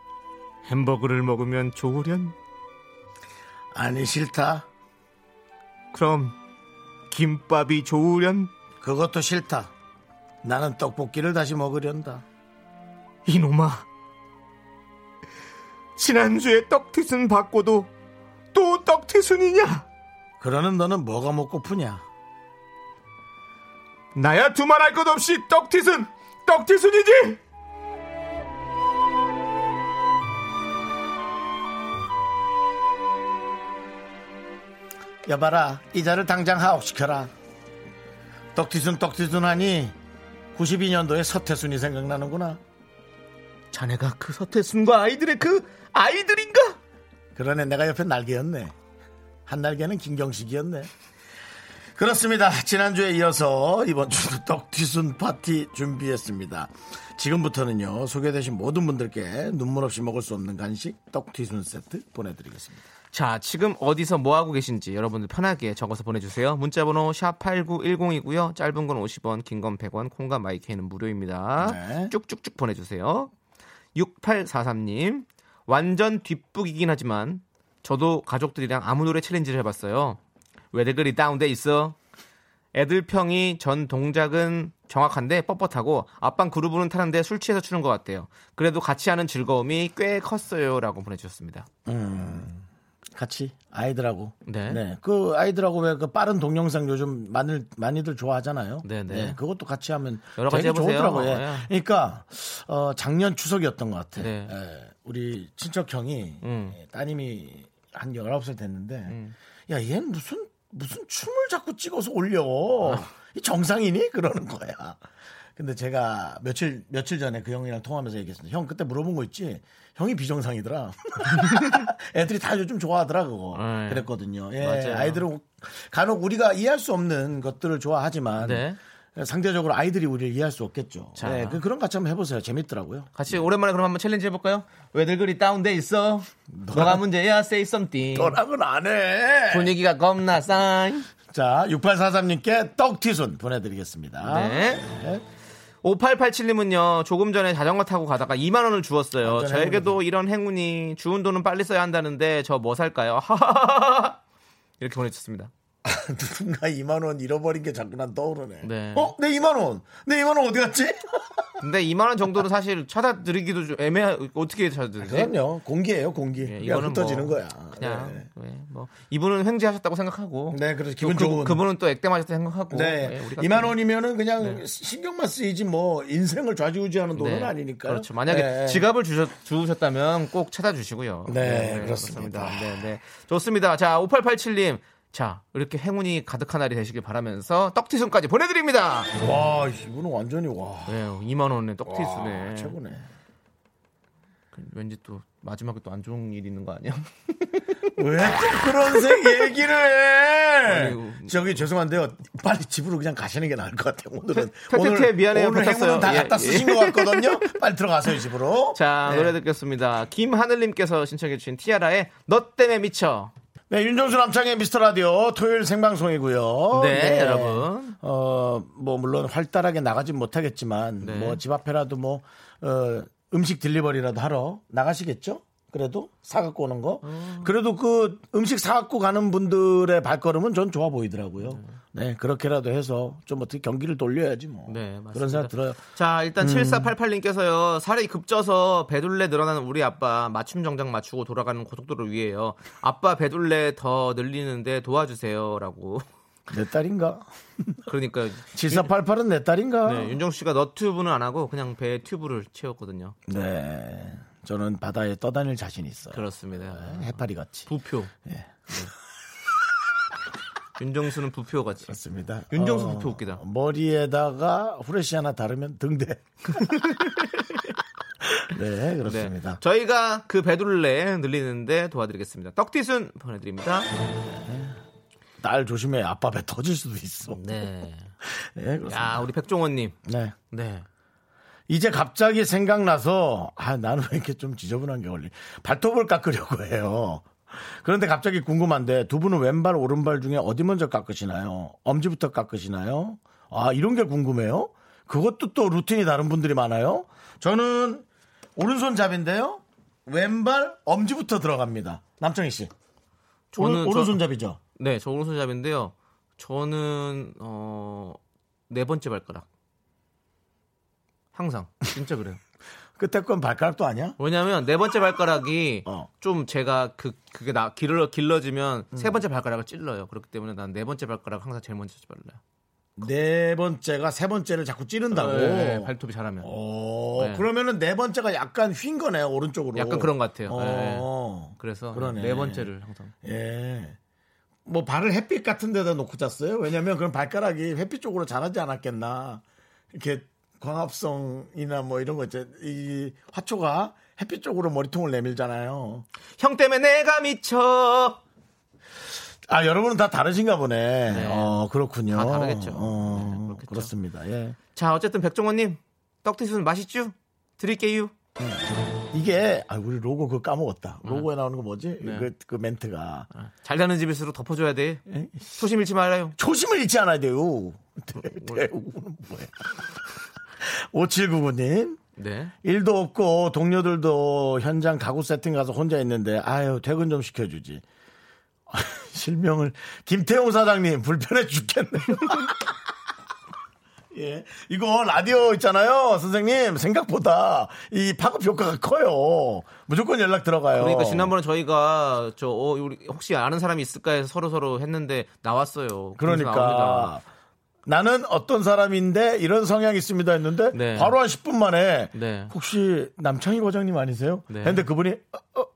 햄버거를 먹으면 좋으련? 아니 싫다 그럼 김밥이 좋으련? 그것도 싫다 나는 떡볶이를 다시 먹으련다 이놈아. 지난주에 떡튀순 받고도 또 떡튀순이냐? 그러는 너는 뭐가 먹고프냐 나야 두말할 것 없이 떡튀순! 떡튀순이지! 여봐라 이자를 당장 하옥시켜라 떡튀순 떡튀순 하니 92년도에 서태순이 생각나는구나 자네가 그 서태순과 아이들의 그 아이들인가? 그러네 내가 옆에 날개였네 한 날개는 김경식이었네 그렇습니다 지난주에 이어서 이번 주도 떡튀순 파티 준비했습니다 지금부터는요 소개되신 모든 분들께 눈물 없이 먹을 수 없는 간식 떡튀순 세트 보내드리겠습니다 자, 지금 어디서 뭐 하고 계신지 여러분들 편하게 적어서 보내주세요. 문자번호 샵 #8910이고요. 짧은 건 50원, 긴 건 100원, 콩과 마이크는 무료입니다. 네. 쭉쭉쭉 보내주세요. 6843님, 완전 뒷북이긴 하지만 저도 가족들이랑 아무 노래 챌린지를 해봤어요. 왜들 그리 다운돼 있어? 애들 평이 전 동작은 정확한데 뻣뻣하고 아빠 그루브는 타는데 술 취해서 추는 것 같아요. 그래도 같이 하는 즐거움이 꽤 컸어요라고 보내주셨습니다. 같이 아이들하고. 네. 그 아이들하고 왜 그 빠른 동영상 요즘 많이 많이들 좋아하잖아요. 네, 네. 그것도 같이 하면 여러 가지 해보세요. 좋더라고요. 예. 예. 그러니까 어, 작년 추석이었던 것 같아. 네. 예, 우리 친척 형이 음. 예, 따님이 한 19살 됐는데 야, 얘는 무슨 무슨 춤을 자꾸 찍어서 올려. 아. 이 정상이니? 그러는 거야. 근데 제가 며칠 며칠 전에 그 형이랑 통화하면서 얘기했습니다. 형 그때 물어본 거 있지? 형이 비정상이더라. 애들이 다 요즘 좋아하더라 그거. 네. 그랬거든요. 예, 맞아요. 아이들은 간혹 우리가 이해할 수 없는 것들을 좋아하지만 네. 상대적으로 아이들이 우리를 이해할 수 없겠죠. 자. 네, 그, 그런 거 같이 한번 해보세요. 재밌더라고요. 같이 오랜만에 그럼 한번 챌린지 해볼까요? 왜들 그리 다운돼 있어? 너가 문제야, say something. 너랑은 안 해. 분위기가 겁나 싸이. 자, 6843님께 떡튀순 보내드리겠습니다. 네. 5887님은요, 조금 전에 자전거 타고 가다가 2만원을 주었어요. 저에게도 이런 행운이, 주운 돈은 빨리 써야 한다는데, 저 뭐 살까요? 이렇게 보내주셨습니다. 누군가 2만 원 잃어버린 게 자꾸 난 떠오르네. 네. 어? 내 2만 원. 내 2만 원 어디 갔지? 근데 2만 원 정도는 사실 찾아드리기도 좀 애매하, 어떻게 찾아드리지? 그럼요. 공기예요, 공기. 예, 그냥 이거는 흩어지는 뭐 거야. 그냥, 네. 네, 뭐, 이분은 횡재하셨다고 생각하고. 네, 그래서 또 기분 그, 좋은. 그분은 또 액땜하셨다고 생각하고. 네. 네, 우리가 2만 또- 원이면은 그냥 네. 신경만 쓰이지 뭐 인생을 좌지우지하는 돈은 네. 아니니까요. 그렇죠. 만약에 네. 지갑을 주셨, 주셨다면 꼭 찾아주시고요. 네, 그렇습니다. 네, 네. 좋습니다. 자, 5887님. 자, 이렇게 행운이 가득한 날이 되시길 바라면서 떡튀순까지 보내드립니다. 와, 이분은 완전히 와. 네, 2만 원에 와, 떡튀순에. 최고네. 왠지 또 마지막에 또 안 좋은 일 있는 거 아니야? 왜 또 그런 색 얘기를 해? 아이고. 저기 죄송한데요. 빨리 집으로 그냥 가시는 게 나을 것 같아요. 오늘은 퇴퇴퇴 미안해요. 오늘 뱉었어요. 행운은 다 예, 갖다 예. 쓰신 것 같거든요. 빨리 들어가세요 집으로. 자, 네. 노래 듣겠습니다. 김하늘님께서 신청해주신 티아라의 너 때문에 미쳐. 네, 윤정수 남창의 미스터 라디오 토요일 생방송이고요. 네, 여러분. 어, 뭐 물론 활달하게 나가진 못하겠지만 네. 뭐집 앞에라도 뭐 어, 음식 딜리버리라도 하러 나가시겠죠? 그래도 사 갖고 오는 거. 음. 그래도 그 음식 사 갖고 가는 분들의 발걸음은 전 좋아 보이더라고요. 네, 그렇게라도 해서 좀 어떻게 경기를 돌려야지 뭐. 네, 맞습니다. 그런 생각 들어요. 자, 일단 7488님께서요, 살이 급쪄서 배둘레 늘어나는 우리 아빠 맞춤 정장 맞추고 돌아가는 고속도로를 위해요. 아빠 배둘레 더 늘리는데 도와주세요. 라고. 내 딸인가? 그러니까. 7488은 내 딸인가? 네, 윤정수 씨가 너튜브는 안 하고 그냥 배 튜브를 채웠거든요. 네. 저는 바다에 떠다닐 자신 있어요. 그렇습니다. 해파리 같이. 부표. 예. 네. 윤정수는 부표 같이. 그렇습니다. 윤정수 어, 부표 웃기다. 머리에다가 후레쉬 하나 다르면 등대. 네, 그렇습니다. 네. 저희가 그 배둘레 늘리는데 도와드리겠습니다. 떡튀순 보내드립니다. 딸 조심해. 아빠 배 터질 수도 있어. 네. 네, 그렇습니다. 야, 우리 백종원님. 네. 네. 이제 갑자기 생각나서 아 나는 왜 이렇게 좀 지저분한 게 걸리 발톱을 깎으려고 해요. 그런데 갑자기 궁금한데 두 분은 왼발 오른발 중에 어디 먼저 깎으시나요? 엄지부터 깎으시나요? 아 이런 게 궁금해요. 그것도 또 루틴이 다른 분들이 많아요. 저는 오른손잡인데요. 왼발 엄지부터 들어갑니다. 남정희 씨. 저는 오른, 저- 오른손잡이죠. 네, 저 오른손잡인데요. 저는 어, 네 번째 발가락. 항상 진짜 그래요. 끝에 건 발가락도 아니야? 왜냐하면 네 번째 발가락이 어. 좀 제가 그 그게 나 길러 길러지면 세 번째 발가락을 찔러요. 그렇기 때문에 난 네 번째 발가락 항상 제일 먼저 발라요. 네 번째가 세 번째를 자꾸 찌른다고. 네, 발톱이 잘하면. 오, 네. 그러면은 네 번째가 약간 휜 거네요, 오른쪽으로. 약간 그런 것 같아요. 어, 그래서 그러네. 네 번째를 항상. 예. 뭐 발을 햇빛 같은 데다 놓고 잤어요? 왜냐면 그런 발가락이 햇빛 쪽으로 자라지 않았겠나. 이렇게 광합성이나 뭐 이런 거 있죠. 이 화초가 햇빛 쪽으로 머리통을 내밀잖아요. 형 때문에 내가 미쳐. 아, 여러분은 다 다르신가 보네. 네. 어, 그렇군요. 다 다르겠죠. 어, 네. 그렇습니다. 예. 자, 어쨌든 백종원님 떡튀순 맛있죠? 드릴게요. 이게, 아, 우리 로고 그거 까먹었다. 로고에 나오는 거 뭐지? 네. 그, 그 멘트가. 잘 가는 집일수록 덮어줘야 돼. 에? 초심 잃지 말아요. 초심을 잃지 않아야 돼요. 대, 대우는 뭐야. 5799님. 네. 일도 없고 동료들도 현장 가구 세팅 가서 혼자 있는데 아유 퇴근 좀 시켜주지. 실명을 김태용 사장님 불편해 죽겠네요. 예. 이거 라디오 있잖아요, 선생님. 생각보다 이 파급 효과가 커요. 무조건 연락 들어가요. 그러니까 지난번에 저희가 저 어, 우리 혹시 아는 사람이 있을까 해서 서로 서로 했는데 나왔어요. 그러니까 나는 어떤 사람인데 이런 성향이 있습니다 했는데 네. 바로 한 10분 만에 네. 혹시 남창희 과장님 아니세요? 네. 근데 그분이 어, 어,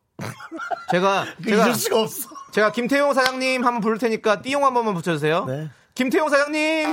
제가 제가 잊을 수가 없어. 제가 김태용 사장님 한번 부를 테니까 띠용 한 번만 붙여주세요. 네. 김태용 사장님.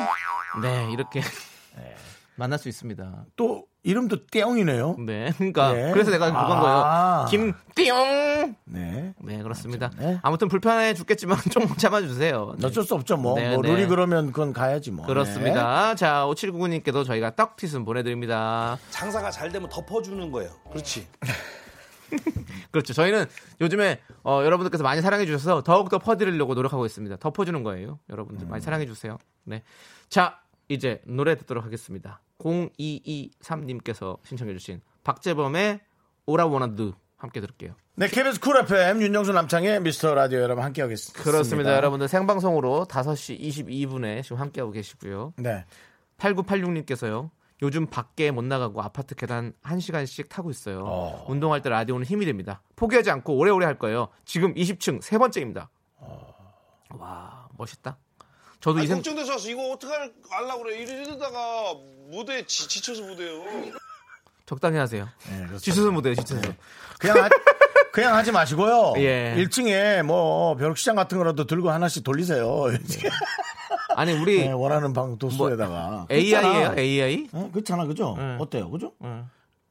네 이렇게 만날 수 있습니다. 또 이름도 떼용이네요. 네, 그러니까 네. 그래서 내가 그건 아. 거예요. 김띠용. 네. 네 그렇습니다. 네. 아무튼 불편해 죽겠지만 좀 참아주세요. 네. 어쩔 수 없죠. 뭐, 네, 뭐 네. 룰이 그러면 그건 가야지 뭐. 그렇습니다. 자, 5799님께도 저희가 떡티순 보내드립니다. 장사가 잘 되면 덮어주는 거예요. 그렇지. 그렇죠. 저희는 요즘에 어, 여러분들께서 많이 사랑해 주셔서 더욱더 퍼드리려고 노력하고 있습니다. 더 퍼주는 거예요. 여러분들 많이 사랑해 주세요. 네. 자, 이제 노래 듣도록 하겠습니다. 0223님께서 신청해 주신 박재범의 All I Wanna Do 함께 들을게요. 네, KBS 쿨 FM 윤정수 남창희의 미스터 라디오 여러분 함께 하겠습니다. 그렇습니다. 여러분들 생방송으로 5시 22분에 지금 함께 하고 계시고요. 네. 8986님께서요. 요즘 밖에 못 나가고 아파트 계단 1시간씩 타고 있어요. 어. 운동할 때 라디오는 힘이 됩니다. 포기하지 않고 오래오래 할 거예요. 지금 20층 세 번째입니다. 와, 멋있다. 저도 이 아니, 생 걱정돼서 왔어. 이거 어떻게 할- 하려고 그래. 이러다가 무대 지, 지쳐서 무대요. 적당히 하세요. 네. 지쳐서 못해요, 지쳐서. 그냥 하, 그냥 하지 마시고요. 예. 1층에 뭐 벼룩시장 같은 거라도 들고 하나씩 돌리세요. 아니, 우리 네, 원하는 방 도수에다가. AI예요? AI? 어, 그렇잖아, 그죠? 네. 어때요, 그죠? 네.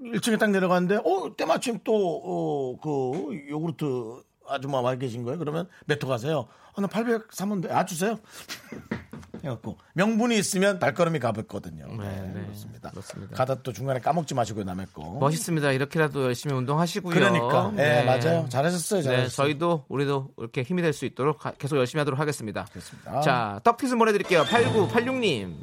1층에 딱 내려가는데, 어, 때마침 또, 어, 그, 요구르트 아줌마 와 계신 거예요? 그러면 몇호 가세요? 어, 나800 사면 돼. 아, 주세요. 해갖고. 명분이 있으면 발걸음이 가볍거든요. 네, 네, 그렇습니다. 그렇습니다. 가다 또 중간에 까먹지 마시고요, 남의 거. 멋있습니다. 이렇게라도 열심히 운동하시고요. 그러니까. 예, 맞아요. 잘하셨어요, 잘하셨어요. 네, 저희도 우리도 이렇게 힘이 될 수 있도록 가- 계속 열심히 하도록 하겠습니다. 그렇습니다. 자, 떡티스 보내드릴게요. 8986님.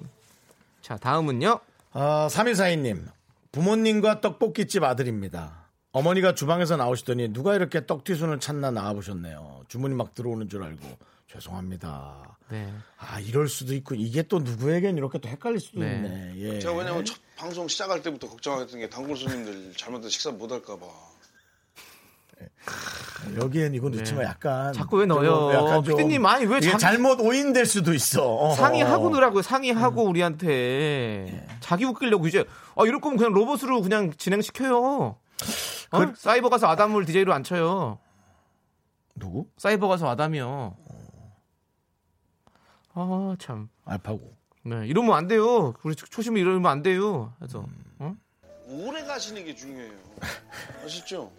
자, 다음은요. 어, 3242님. 부모님과 떡볶이집 아들입니다. 어머니가 주방에서 나오시더니 누가 이렇게 떡튀순을 찾나 나와보셨네요. 주문이 막 들어오는 줄 알고 죄송합니다. 네. 아 이럴 수도 있고 이게 또 누구에겐 이렇게 또 헷갈릴 수도 네. 있네. 예. 제가 왜냐면 첫 방송 시작할 때부터 걱정했던 게 단골 손님들 잘못해서 식사 못 할까봐. 여기엔 이거 넣지만 약간 네. 자꾸 왜 넣어요? 좀 피디님, 아니, 왜 자기- 잘못 오인될 수도 있어. 상의하고 넣으라고요. 상의하고 우리한테. 자기 웃기려고 이제 아, 이럴 거면 그냥 로봇으로 그냥 진행시켜요. 어? 그- 사이버 가서 아담을 DJ로 안 쳐요. 누구? 사이버 가서 아담이요. 아, 참. 알파고. 네, 이러면 안 돼요. 우리 초심을 이러면 안 돼요. 그래서 어? 오래 가시는 게 중요해요. 아시죠?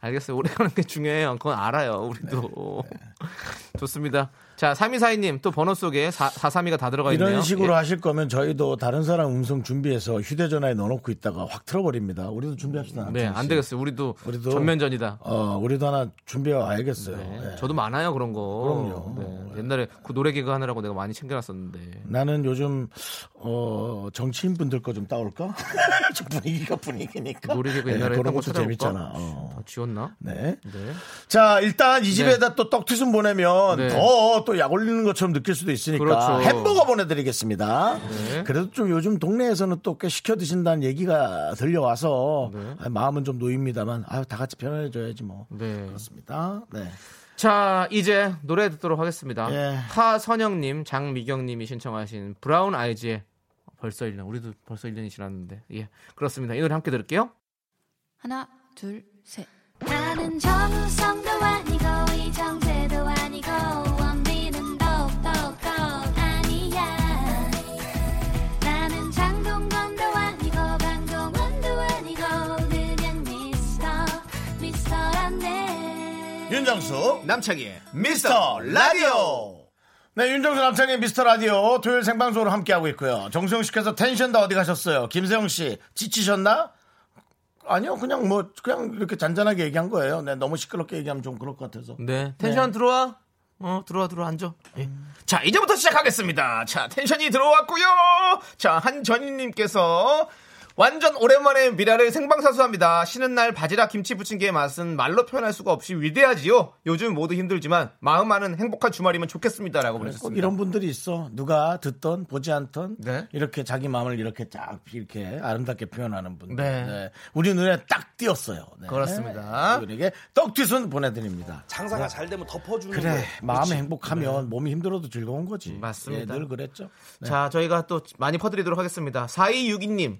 알겠어요. 오래 가는 게 중요해요. 그건 알아요. 우리도. 좋습니다. 자, 3242님 또 번호 속에 4, 432가 다 들어가 있네요. 이런 식으로 예. 하실 거면 저희도 다른 사람 음성 준비해서 휴대전화에 넣어놓고 있다가 확 틀어버립니다. 우리도 준비합시다. 네, 안 씨. 되겠어요. 우리도, 우리도 전면전이다. 어, 우리도 하나 준비해 와야겠어요. 네, 예. 저도 많아요 그런 거. 그럼요. 네, 옛날에 그 노래 개그 하느라고 내가 많이 챙겨놨었는데. 나는 요즘 어, 정치인 분들 거 좀 따올까? 좀 분위기가 분위기니까. 노래 개그 네, 옛날에 그런 것도? 재밌잖아. 어. 다 지웠나? 네. 네. 자, 일단 이 집에다 또 떡튀순 보내면 네. 더또 약 올리는 것처럼 느낄 수도 있으니까 그렇죠. 햄버거 보내드리겠습니다. 네. 그래도 좀 요즘 동네에서는 또 꽤 시켜 드신다는 얘기가 들려와서 네. 아, 마음은 좀 놓입니다만 아유 다 같이 편안해져야지 뭐. 네. 그렇습니다. 네. 자, 이제 노래 듣도록 하겠습니다. 예. 하선영님, 장미경님이 신청하신 브라운 아이즈의 벌써 1년. 우리도 벌써 1년이 지났는데. 예. 그렇습니다. 이 노래 함께 들을게요. 하나, 둘, 셋. 나는 정우성도 아니고 이정재도 윤정수 남창희의 미스터 라디오. 네, 윤정수 남창희의 미스터 라디오 토요일 생방송으로 함께하고 있고요. 정수영 씨께서 텐션 다 어디 가셨어요? 김세영 씨 지치셨나? 아니요, 그냥 뭐 그냥 이렇게 잔잔하게 얘기한 거예요. 네, 너무 시끄럽게 얘기하면 좀 그럴 것 같아서. 네. 텐션 들어와. 어, 들어와, 들어와, 앉아. 예. 자, 이제부터 시작하겠습니다. 자, 텐션이 들어왔고요. 자, 한전희님께서 완전 오랜만에 미라를 생방사수합니다. 쉬는 날 바지락 김치 부침개의 맛은 말로 표현할 수가 없이 위대하지요. 요즘 모두 힘들지만 마음만은 행복한 주말이면 좋겠습니다라고 꼭 보내셨습니다. 이런 분들이 있어. 누가 듣던 보지 않던 네. 이렇게 자기 마음을 이렇게 쫙 이렇게 아름답게 표현하는 분들. 네. 우리 눈에 딱 띄었어요. 네. 그렇습니다. 우리에게 떡튀순 보내드립니다. 장사가 잘 되면 덮어주는 그래 거. 마음이 행복하면 몸이 힘들어도 즐거운 거지. 맞습니다. 예, 늘 그랬죠. 네. 자, 저희가 또 많이 퍼드리도록 하겠습니다. 4262님.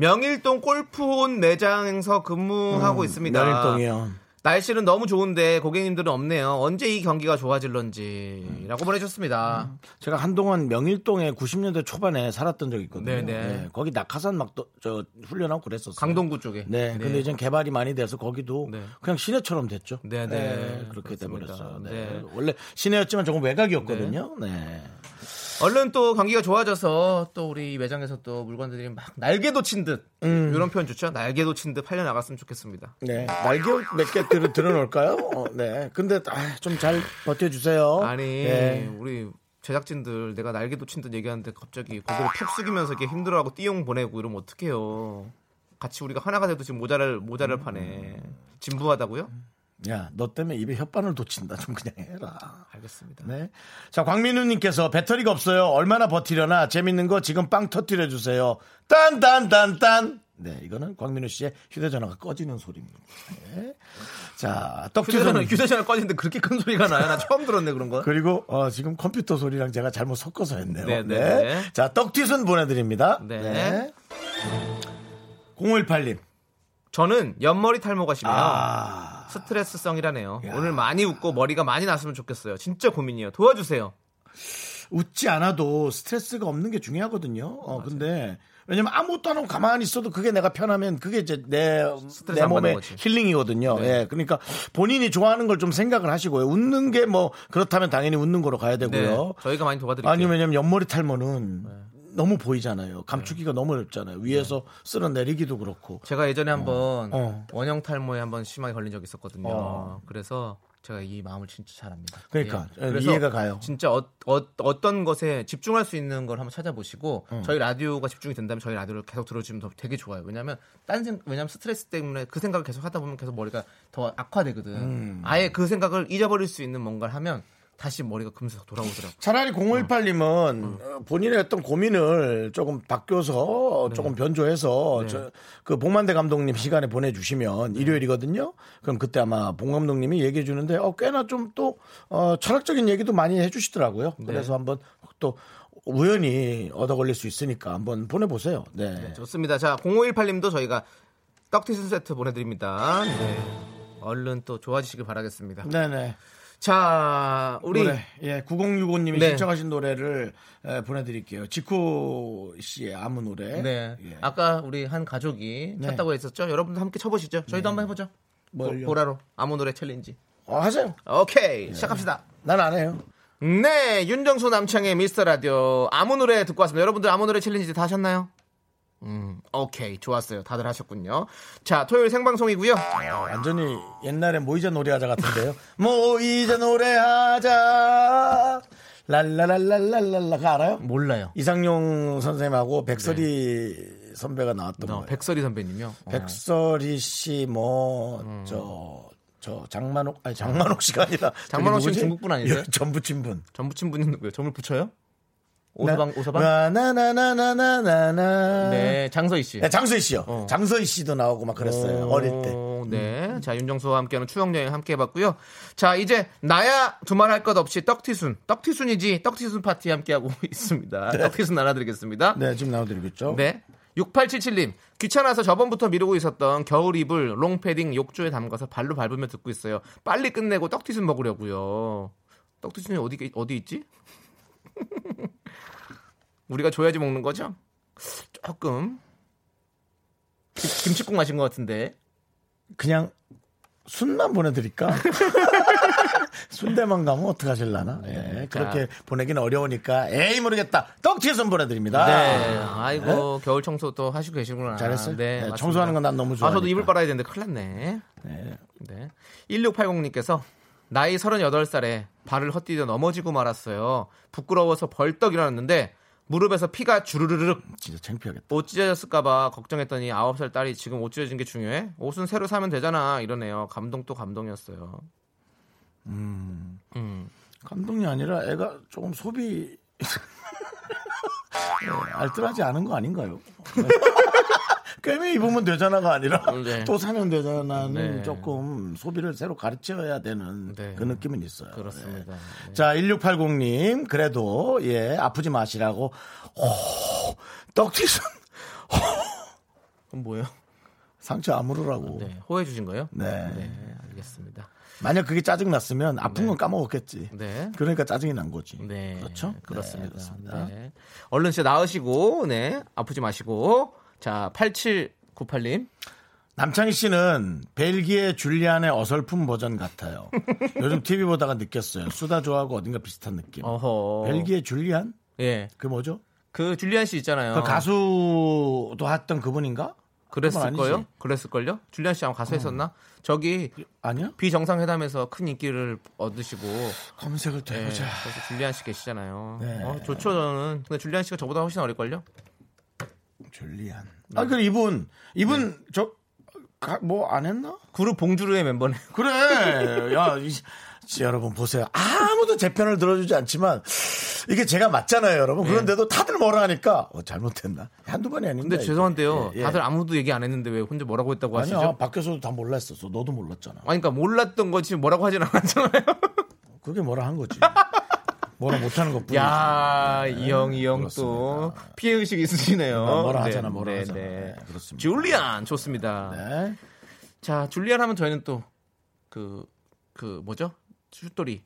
명일동 골프온 매장에서 근무하고 있습니다. 음, 명일동이요. 날씨는 너무 좋은데 고객님들은 없네요. 언제 이 경기가 좋아질런지 라고 보내주셨습니다. 제가 한동안 명일동에 90년대 초반에 살았던 적이 있거든요. 네네. 네, 거기 낙하산 막 저 훈련하고 그랬었어요. 강동구 쪽에. 네, 근데 이제 개발이 많이 돼서 거기도 네. 그냥 시내처럼 됐죠. 네, 네. 그렇게 그렇습니다. 돼버렸어요. 네. 네. 원래 시내였지만 조금 외곽이었거든요. 네. 얼른 또 경기가 좋아져서 또 우리 매장에서 또 물건들이 막 날개도 친 듯. 이런 표현 좋죠? 날개도 친 듯 팔려 나갔으면 좋겠습니다. 네. 날개 몇 개 들어, 들어놓을까요? 어, 네. 근데 좀잘 버텨주세요. 아니, 네. 우리 제작진들 내가 날개도 친 듯 얘기하는데 갑자기 고개를 푹 숙이면서 이렇게 힘들어하고 띠용 보내고 이러면 어떡해요. 같이 우리가 하나가 돼도 지금 모자를 모자를 파네. 진부하다고요? 야, 너 때문에 입에 혓바늘 돋친다. 좀 그냥 해라. 알겠습니다. 네. 자, 광민우님께서 배터리가 없어요. 얼마나 버티려나 재밌는 거 지금 빵 터뜨려 주세요. 딴딴딴딴. 네, 이거는 광민우 씨의 휴대전화가 꺼지는 소리입니다. 네. 자, 떡튀순. 휴대전화 꺼지는데 그렇게 큰 소리가 나요? 나 처음 들었네 그런 거. 그리고 어, 지금 컴퓨터 소리랑 제가 잘못 섞어서 했네요. 네, 네. 네, 네. 자, 떡튀순 보내드립니다. 네. 네. 018님. 저는 옆머리 탈모가 심해요. 아. 스트레스성이라네요. 오늘 많이 웃고 머리가 많이 났으면 좋겠어요. 진짜 고민이에요. 도와주세요. 웃지 않아도 스트레스가 없는 게 중요하거든요. 어, 근데 왜냐면 아무것도 안 하고 가만히 있어도 그게 내가 편하면 그게 이제 내, 내 몸의. 힐링이거든요. 네. 예. 그러니까 본인이 좋아하는 걸 좀 생각을 하시고요. 웃는 게 뭐 그렇다면 당연히 웃는 거로 가야 되고요. 네, 저희가 많이 도와드릴게요. 아니 왜냐면 옆머리 탈모는 너무 보이잖아요. 감추기가 너무 어렵잖아요. 위에서 쓸어 내리기도 그렇고. 제가 예전에 한번 어. 원형 탈모에 한번 심하게 걸린 적이 있었거든요. 어. 그래서 제가 이 마음을 진짜 잘 압니다. 그러니까, 예. 예, 이해가 가요. 진짜 어, 떤 것에 집중할 수 있는 걸 한번 찾아보시고 어. 저희 라디오가 집중이 된다면 저희 라디오를 계속 들어주면 더 되게 좋아요. 왜냐하면 딴 생, 왜냐면 스트레스 때문에 그 생각을 계속 하다 보면 계속 머리가 더 악화되거든. 음. 아예 그 생각을 잊어버릴 수 있는 뭔가를 하면 다시 머리가 금세 돌아오더라고. 차라리 0518님은 본인의 어떤 고민을 조금 바뀌어서 조금 변조해서 저, 그 복만대 감독님 시간에 보내주시면 일요일이거든요. 그럼 그때 아마 봉 감독님이 얘기해 주는데 어, 꽤나 좀또 어, 철학적인 얘기도 많이 해주시더라고요. 그래서 한번 또 우연히 얻어 걸릴 수 있으니까 한번 보내보세요. 네. 좋습니다. 자, 0518님도 저희가 떡티스 세트 보내드립니다. 네. 얼른 또 좋아지시길 바라겠습니다. 네네. 자, 우리 노래, 예, 9065님이 네. 신청하신 노래를 에, 보내드릴게요. 지코 씨의 아무 노래. 네. 예. 아까 우리 한 가족이 네. 쳤다고 했었죠? 여러분도 함께 쳐보시죠. 저희도 한번 해보죠. 뭘요? 보라로 아무 노래 챌린지. 어, 하세요. 오케이. 시작합시다. 난 안 해요. 네. 윤정수 남창희의 미스터 라디오. 아무 노래 듣고 왔습니다. 여러분들 아무 노래 챌린지 다 하셨나요? 음, 오케이. 좋았어요. 다들 하셨군요. 자, 토요일 생방송이고요. 완전히 옛날에 모이자 노래하자 같은데요. 모이자 노래하자. 랄랄랄랄랄랄라. 그 알아요? 몰라요. 이상용 선생님하고 백설이 선배가 나왔던 어, 거예요. 백설이 선배님이요. 어. 백설이 씨, 뭐, 저, 저, 장만옥, 아니, 장만옥 씨가 아니라. 장만옥 씨는 누구지? 중국 분 아니세요? 예, 전부친 분. 전부친 분이 누구예요? 점을 붙여요? 오서방, 오서방? 나나나나나나나. 네, 장서희 씨. 네, 장서희 씨요. 어. 장서희 씨도 나오고 막 그랬어요. 어 릴 때. 오, 네. 자, 윤정수와 함께하는 추억 여행 함께 해봤고요. 자, 이제 나야 두말 할 것 없이 떡티순. 떡티순이지 떡티순 파티 함께하고 있습니다. 떡티순 나눠드리겠습니다. 네, 지금 나와드리겠죠. 네. 6877님, 귀찮아서 저번부터 미루고 있었던 겨울 이불 롱패딩 욕조에 담가서 발로 밟으며 듣고 있어요. 빨리 끝내고 떡튀순 먹으려고요. 떡튀순이 어디, 어디 있지? 우리가 줘야지 먹는 거죠? 조금. 김- 김치국 마신 것 같은데. 그냥 순만 보내드릴까? 순대만 가면 어떡하실라나? 예, 그렇게 보내기는 어려우니까 에이 모르겠다. 떡튀순 보내드립니다. 네. 아이고, 겨울 청소 또 하시고 계시구나. 잘했어요? 네, 맞습니다. 청소하는 건 난 너무 아, 저도. 이불 빨아야 되는데 큰일 났네. 네. 네. 1680님께서 나이 38살에 발을 헛디뎌 넘어지고 말았어요. 부끄러워서 벌떡 일어났는데 무릎에서 피가 주르르륵 진짜 창피하겠다. 옷 찢어졌을까봐 걱정했더니 아홉 살 딸이 지금 옷 찢어진 게 중요해? 옷은 새로 사면 되잖아 이러네요. 감동 또 감동이었어요. 음. 감동이 아니라 애가 조금 소비 네, 알뜰하지 않은 거 아닌가요? 꿰매 입으면 되잖아가 아니라 네. 또 사면 되잖아는 네. 조금 소비를 새로 가르쳐야 되는 네. 그 느낌은 있어요. 그렇습니다. 네. 자, 1680님, 그래도, 예, 아프지 마시라고, 호, 떡튀순, 그럼 뭐예요? 상처 아무르라고. 네, 호해 주신 거예요? 네. 네, 알겠습니다. 만약 그게 짜증 났으면 아픈 건 까먹었겠지. 네. 그러니까 짜증이 난 거지. 네. 그렇죠? 그렇습니다. 네, 그렇습니다. 네. 얼른 진짜 나으시고, 네. 아프지 마시고. 자, 8798님. 남창희 씨는 벨기에 줄리안의 어설픈 버전 같아요. 요즘 TV 보다가 느꼈어요. 수다 좋아하고 어딘가 비슷한 느낌. 어허. 벨기에 줄리안? 예. 그 뭐죠? 그 줄리안 씨 있잖아요. 그 가수도 했던 그분인가? 그랬을 거요? 그랬을 걸요? 줄리안 씨 아마 가수 했었나? 저기 아니야? 비정상회담에서 큰 인기를 얻으시고 검색을 또 네, 해보자. 그래서 줄리안 씨 계시잖아요. 네. 어, 좋죠 저는. 근데 줄리안 씨가 저보다 훨씬 어릴 걸요? 줄리안. 아, 그 이분, 이분, 저, 뭐 안 했나? 그룹 봉주르의 멤버네. 그래. 야, 이, 지, 여러분 보세요. 아무도 제 편을 들어주지 않지만 이게 제가 맞잖아요, 여러분. 그런데도 다들 뭐라 하니까 어, 잘못했나? 한두 번이 아닌데. 근데. 죄송한데요. 예, 예. 다들 아무도 얘기 안 했는데 왜 혼자 뭐라고 했다고 하시죠? 아니야, 밖에서도 다 몰랐었어. 너도 몰랐잖아. 아니, 그러니까 몰랐던 거지 뭐라고 하진 않았잖아요. 그게 뭐라 한 거지. 뭐라 못하는 것 뿐이지. 야, 이 형, 이형 또. 피해 의식 있으시네요. 뭐, 뭐라 네, 하잖아, 뭐라 네, 하잖아. 네. 네, 그렇습니다. 줄리안 좋습니다. 네. 자, 줄리안 하면 저희는 또그그 뭐죠? 슛돌이.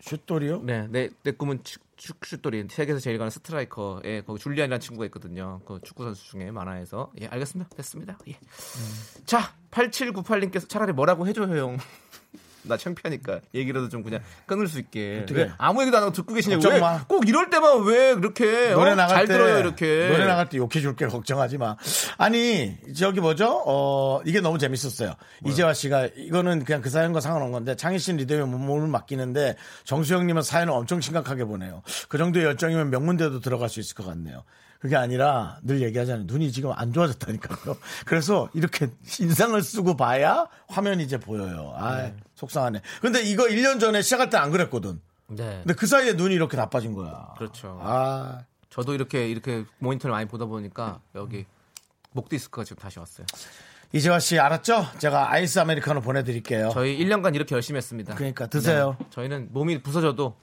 슛돌이요? 네, 내, 내 꿈은 축, 축 슛돌이. 세계에서 제일 가는 스트라이커. 예, 거기 줄리안이라는 친구가 있거든요. 그 축구 선수 중에 만화에서. 예, 알겠습니다. 됐습니다. 예. 자, 8798님께서 차라리 뭐라고 해줘요, 형. 나 창피하니까 얘기라도 좀 그냥 끊을 수 있게? 왜 아무 얘기도 안 하고 듣고 계시냐고 걱정 마. 왜꼭 이럴 때만 왜 그렇게 노래 어? 나갈 잘때 들어요 이렇게 노래 나갈 때 욕해 줄게 걱정하지 마. 아니 저기 뭐죠? 어 이게 너무 재밌었어요. 이재화 씨가 이거는 그냥 그 사연과 상관없는 건데 창희 씨는 리더에 몸을 맡기는데 정수영님은 사연을 엄청 심각하게 보내요. 그 정도의 열정이면 명문대도 들어갈 수 있을 것 같네요. 그게 아니라 늘 얘기하잖아요. 눈이 지금 안 좋아졌다니까요. 그래서 이렇게 인상을 쓰고 봐야 화면이 이제 보여요. 아 속상하네. 근데 이거 1년 전에 시작할 때 안 그랬거든. 네 근데 그 사이에 눈이 이렇게 나빠진 거야. 그렇죠 아 저도 이렇게 이렇게 모니터를 많이 보다 보니까 여기 목 디스크가 지금 다시 왔어요 이재화 씨 알았죠? 제가 아이스 아메리카노 보내드릴게요. 저희 1년간 이렇게 열심히 했습니다 그러니까 드세요. 네, 저희는 몸이 부서져도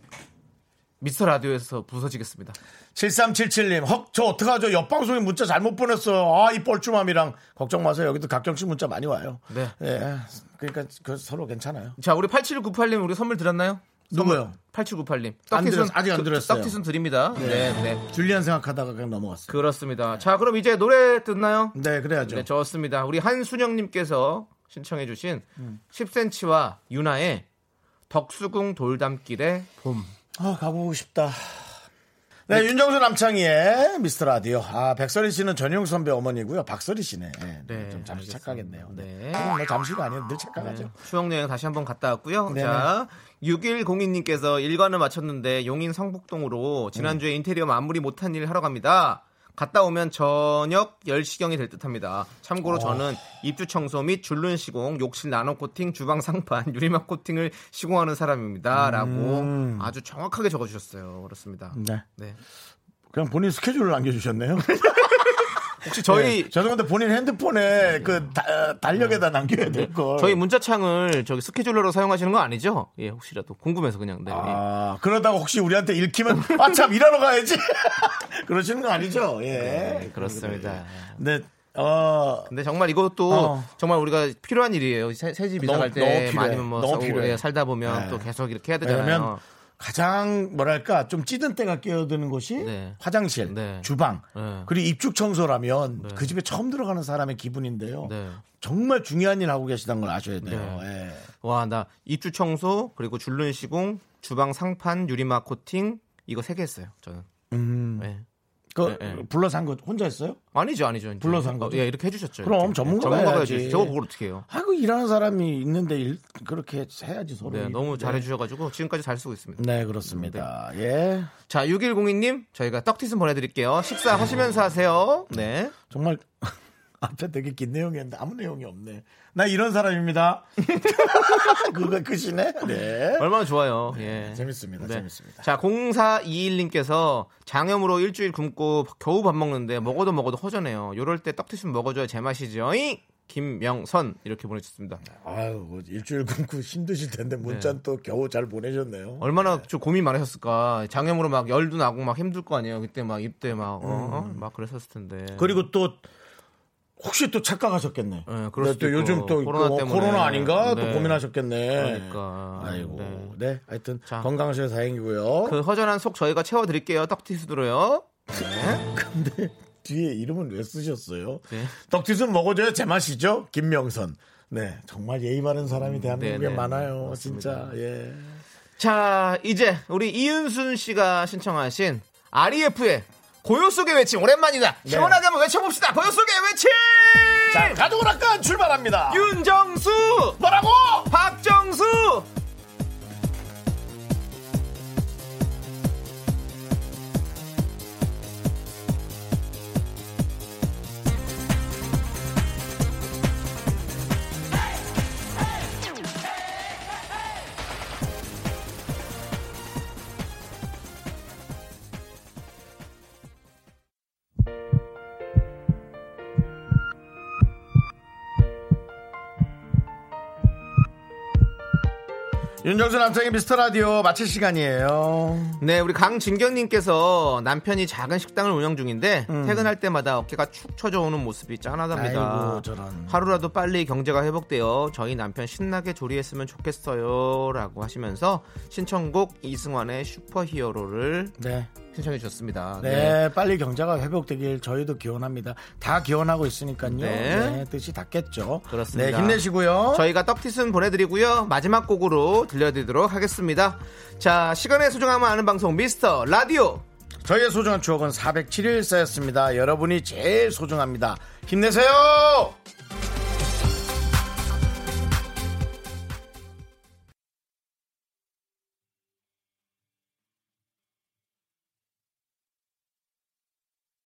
미스터 라디오에서 부서지겠습니다 7377님, 헉, 저 어떡하죠? 옆방송에 문자 잘못 보냈어요. 아, 이 뻘쭘함이랑. 걱정 마세요. 여기도 가끔씩 문자 많이 와요. 네. 예. 그러니까 그 서로 괜찮아요. 자 우리 8798님 우리 선물 드렸나요? 누구요? 8798님 안 드렸- 아직 안 드렸어요. 떡티순 드립니다 네. 네 줄리안 생각하다가 그냥 넘어갔어요. 그렇습니다 자 그럼 이제 노래 듣나요? 네, 그래야죠. 네, 좋습니다. 우리 한순영님께서 신청해주신 음. 10cm와 유나의 덕수궁 돌담길의 봄. 아, 가보고 싶다. 네, 윤정수 남창희의 미스터 라디오. 아, 백설이 씨는 전용 선배 어머니고요. 박설이 씨네. 네, 네, 좀 잠시 알겠습니다. 착각했네요. 네. 네. 그건 뭐 잠시가 아니에요. 늘 착각하죠. 네, 추억여행 다시 한번 갔다 왔고요. 네네. 자, 6102님께서 일관을 마쳤는데 용인 성북동으로 지난주에 인테리어 마무리 못한 일 하러 갑니다. 갔다 오면 저녁 10시경이 될 듯합니다. 참고로 저는 입주 청소 및 줄눈 시공, 욕실 나노 코팅, 주방 상판, 유리막 코팅을 시공하는 사람입니다. 라고 아주 정확하게 적어주셨어요. 그렇습니다. 네. 네. 그냥 본인 스케줄을 남겨주셨네요. 혹시 저희 네. 저도 근데 본인 핸드폰에 그 다- 달력에다 남겨야 될 걸. 저희 문자창을 저기 스케줄러로 사용하시는 거 아니죠? 예, 혹시라도 궁금해서 그냥. 네. 아, 그러다가 혹시 우리한테 읽히면 아 참 일하러 가야지. 그러시는 거 아니죠? 예. 네, 그렇습니다. 근데 어 근데 정말 이것도 어. 정말 우리가 필요한 일이에요. 새 집 이사 너무- 갈 너무 때 필요해. 아니면 뭐 너무 사-. 예, 살다 보면 네. 또 계속 이렇게 해야 되잖아요. 가장 뭐랄까 좀 찌든 때가 끼어드는 곳이 네. 화장실, 네. 주방, 네. 그리고 입주 청소라면 네. 그 집에 처음 들어가는 사람의 기분인데요. 네. 정말 중요한 일 하고 계시다는 걸 아셔야 돼요. 예. 와, 나 입주 청소 그리고 줄눈 시공, 주방 상판, 유리막 코팅 이거 세 개 했어요. 저는. 음, 네. 그 예, 예. 불러서 한 거 혼자 했어요? 아니죠, 아니죠. 이제. 불러서 한 거죠? 예, 이렇게 해주셨죠. 그럼. 전문가가 예, 전문가가. 해주시 저거 그걸 어떻게 해요? 아이고 일하는 사람이 있는데 일, 그렇게 해야지 서로. 네, 일. 너무 네. 잘해주셔가지고 지금까지 잘 쓰고 있습니다. 네 그렇습니다. 예 자, 6102님, 저희가 떡티슨 보내드릴게요. 식사하시면서 하세요. 네. 정말 앞에 되게 긴 내용이었는데 아무 내용이 없네. 나 이런 사람입니다. 그거 끝이네. 네. 얼마나 좋아요. 예. 재밌습니다. 네. 재밌습니다. 자, 0421님께서 장염으로 일주일 굶고 겨우 밥 먹는데 먹어도 먹어도 허전해요. 요럴 때 떡티슨 먹어줘야 제맛이죠. 잉! 김명선 이렇게 보내주셨습니다. 아유 뭐 일주일 굶고 힘드실 텐데 문자는 또 겨우 잘 보내셨네요. 얼마나 좀 고민 많으셨을까. 장염으로 막 열도 나고 막 힘들 거 아니에요. 그때 막 입대 막, 어, 어? 막 그랬었을 텐데. 그리고 또 혹시 또 착각하셨겠네. 네, 그럴 네, 수도 또 요즘 있고. 또 코로나 그 때문에. 코로나 아닌가 또 네. 고민하셨겠네. 그러니까. 아이고 네. 네, 하여튼 자. 건강하셔서 다행이고요. 그 허전한 속 저희가 채워드릴게요. 떡티스드로요. 네. 근데 뒤에 이름은 왜 쓰셨어요? 네. 떡튀순 먹어줘야 제맛이죠. 김명선. 네, 정말 예의 바른 사람이 대한민국에 네, 네. 많아요. 맞습니다. 진짜 예. 자, 이제 우리 이윤순 씨가 신청하신 REF의 고요 속의 외침 오랜만이다. 시원하게 한번 외쳐봅시다. 고요 속의 외침. 자, 가족을 아까 출발합니다. 윤정수, 뭐라고? 박정수. 윤정수 남창의 미스터 라디오 마칠 시간이에요. 네, 우리 강진경님께서 남편이 작은 식당을 운영 중인데 퇴근할 때마다 어깨가 축 처져 오는 모습이 짠하답니다. 음. 아이고, 저런. 하루라도 빨리 경제가 회복되어 저희 남편 신나게 조리했으면 좋겠어요라고 하시면서 신청곡 이승환의 슈퍼히어로를 네. 신청해 주셨습니다. 네, 빨리 경제가 회복되길 저희도 기원합니다. 다 기원하고 있으니까요. 네. 네, 뜻이 닿겠죠. 그렇습니다. 네, 힘내시고요. 저희가 떡티순 보내드리고요. 마지막 곡으로 들려드리도록 하겠습니다. 자, 시간의 소중함을 아는 방송 미스터 라디오. 저희의 소중한 추억은 407일 쌓였습니다. 여러분이 제일 소중합니다. 힘내세요!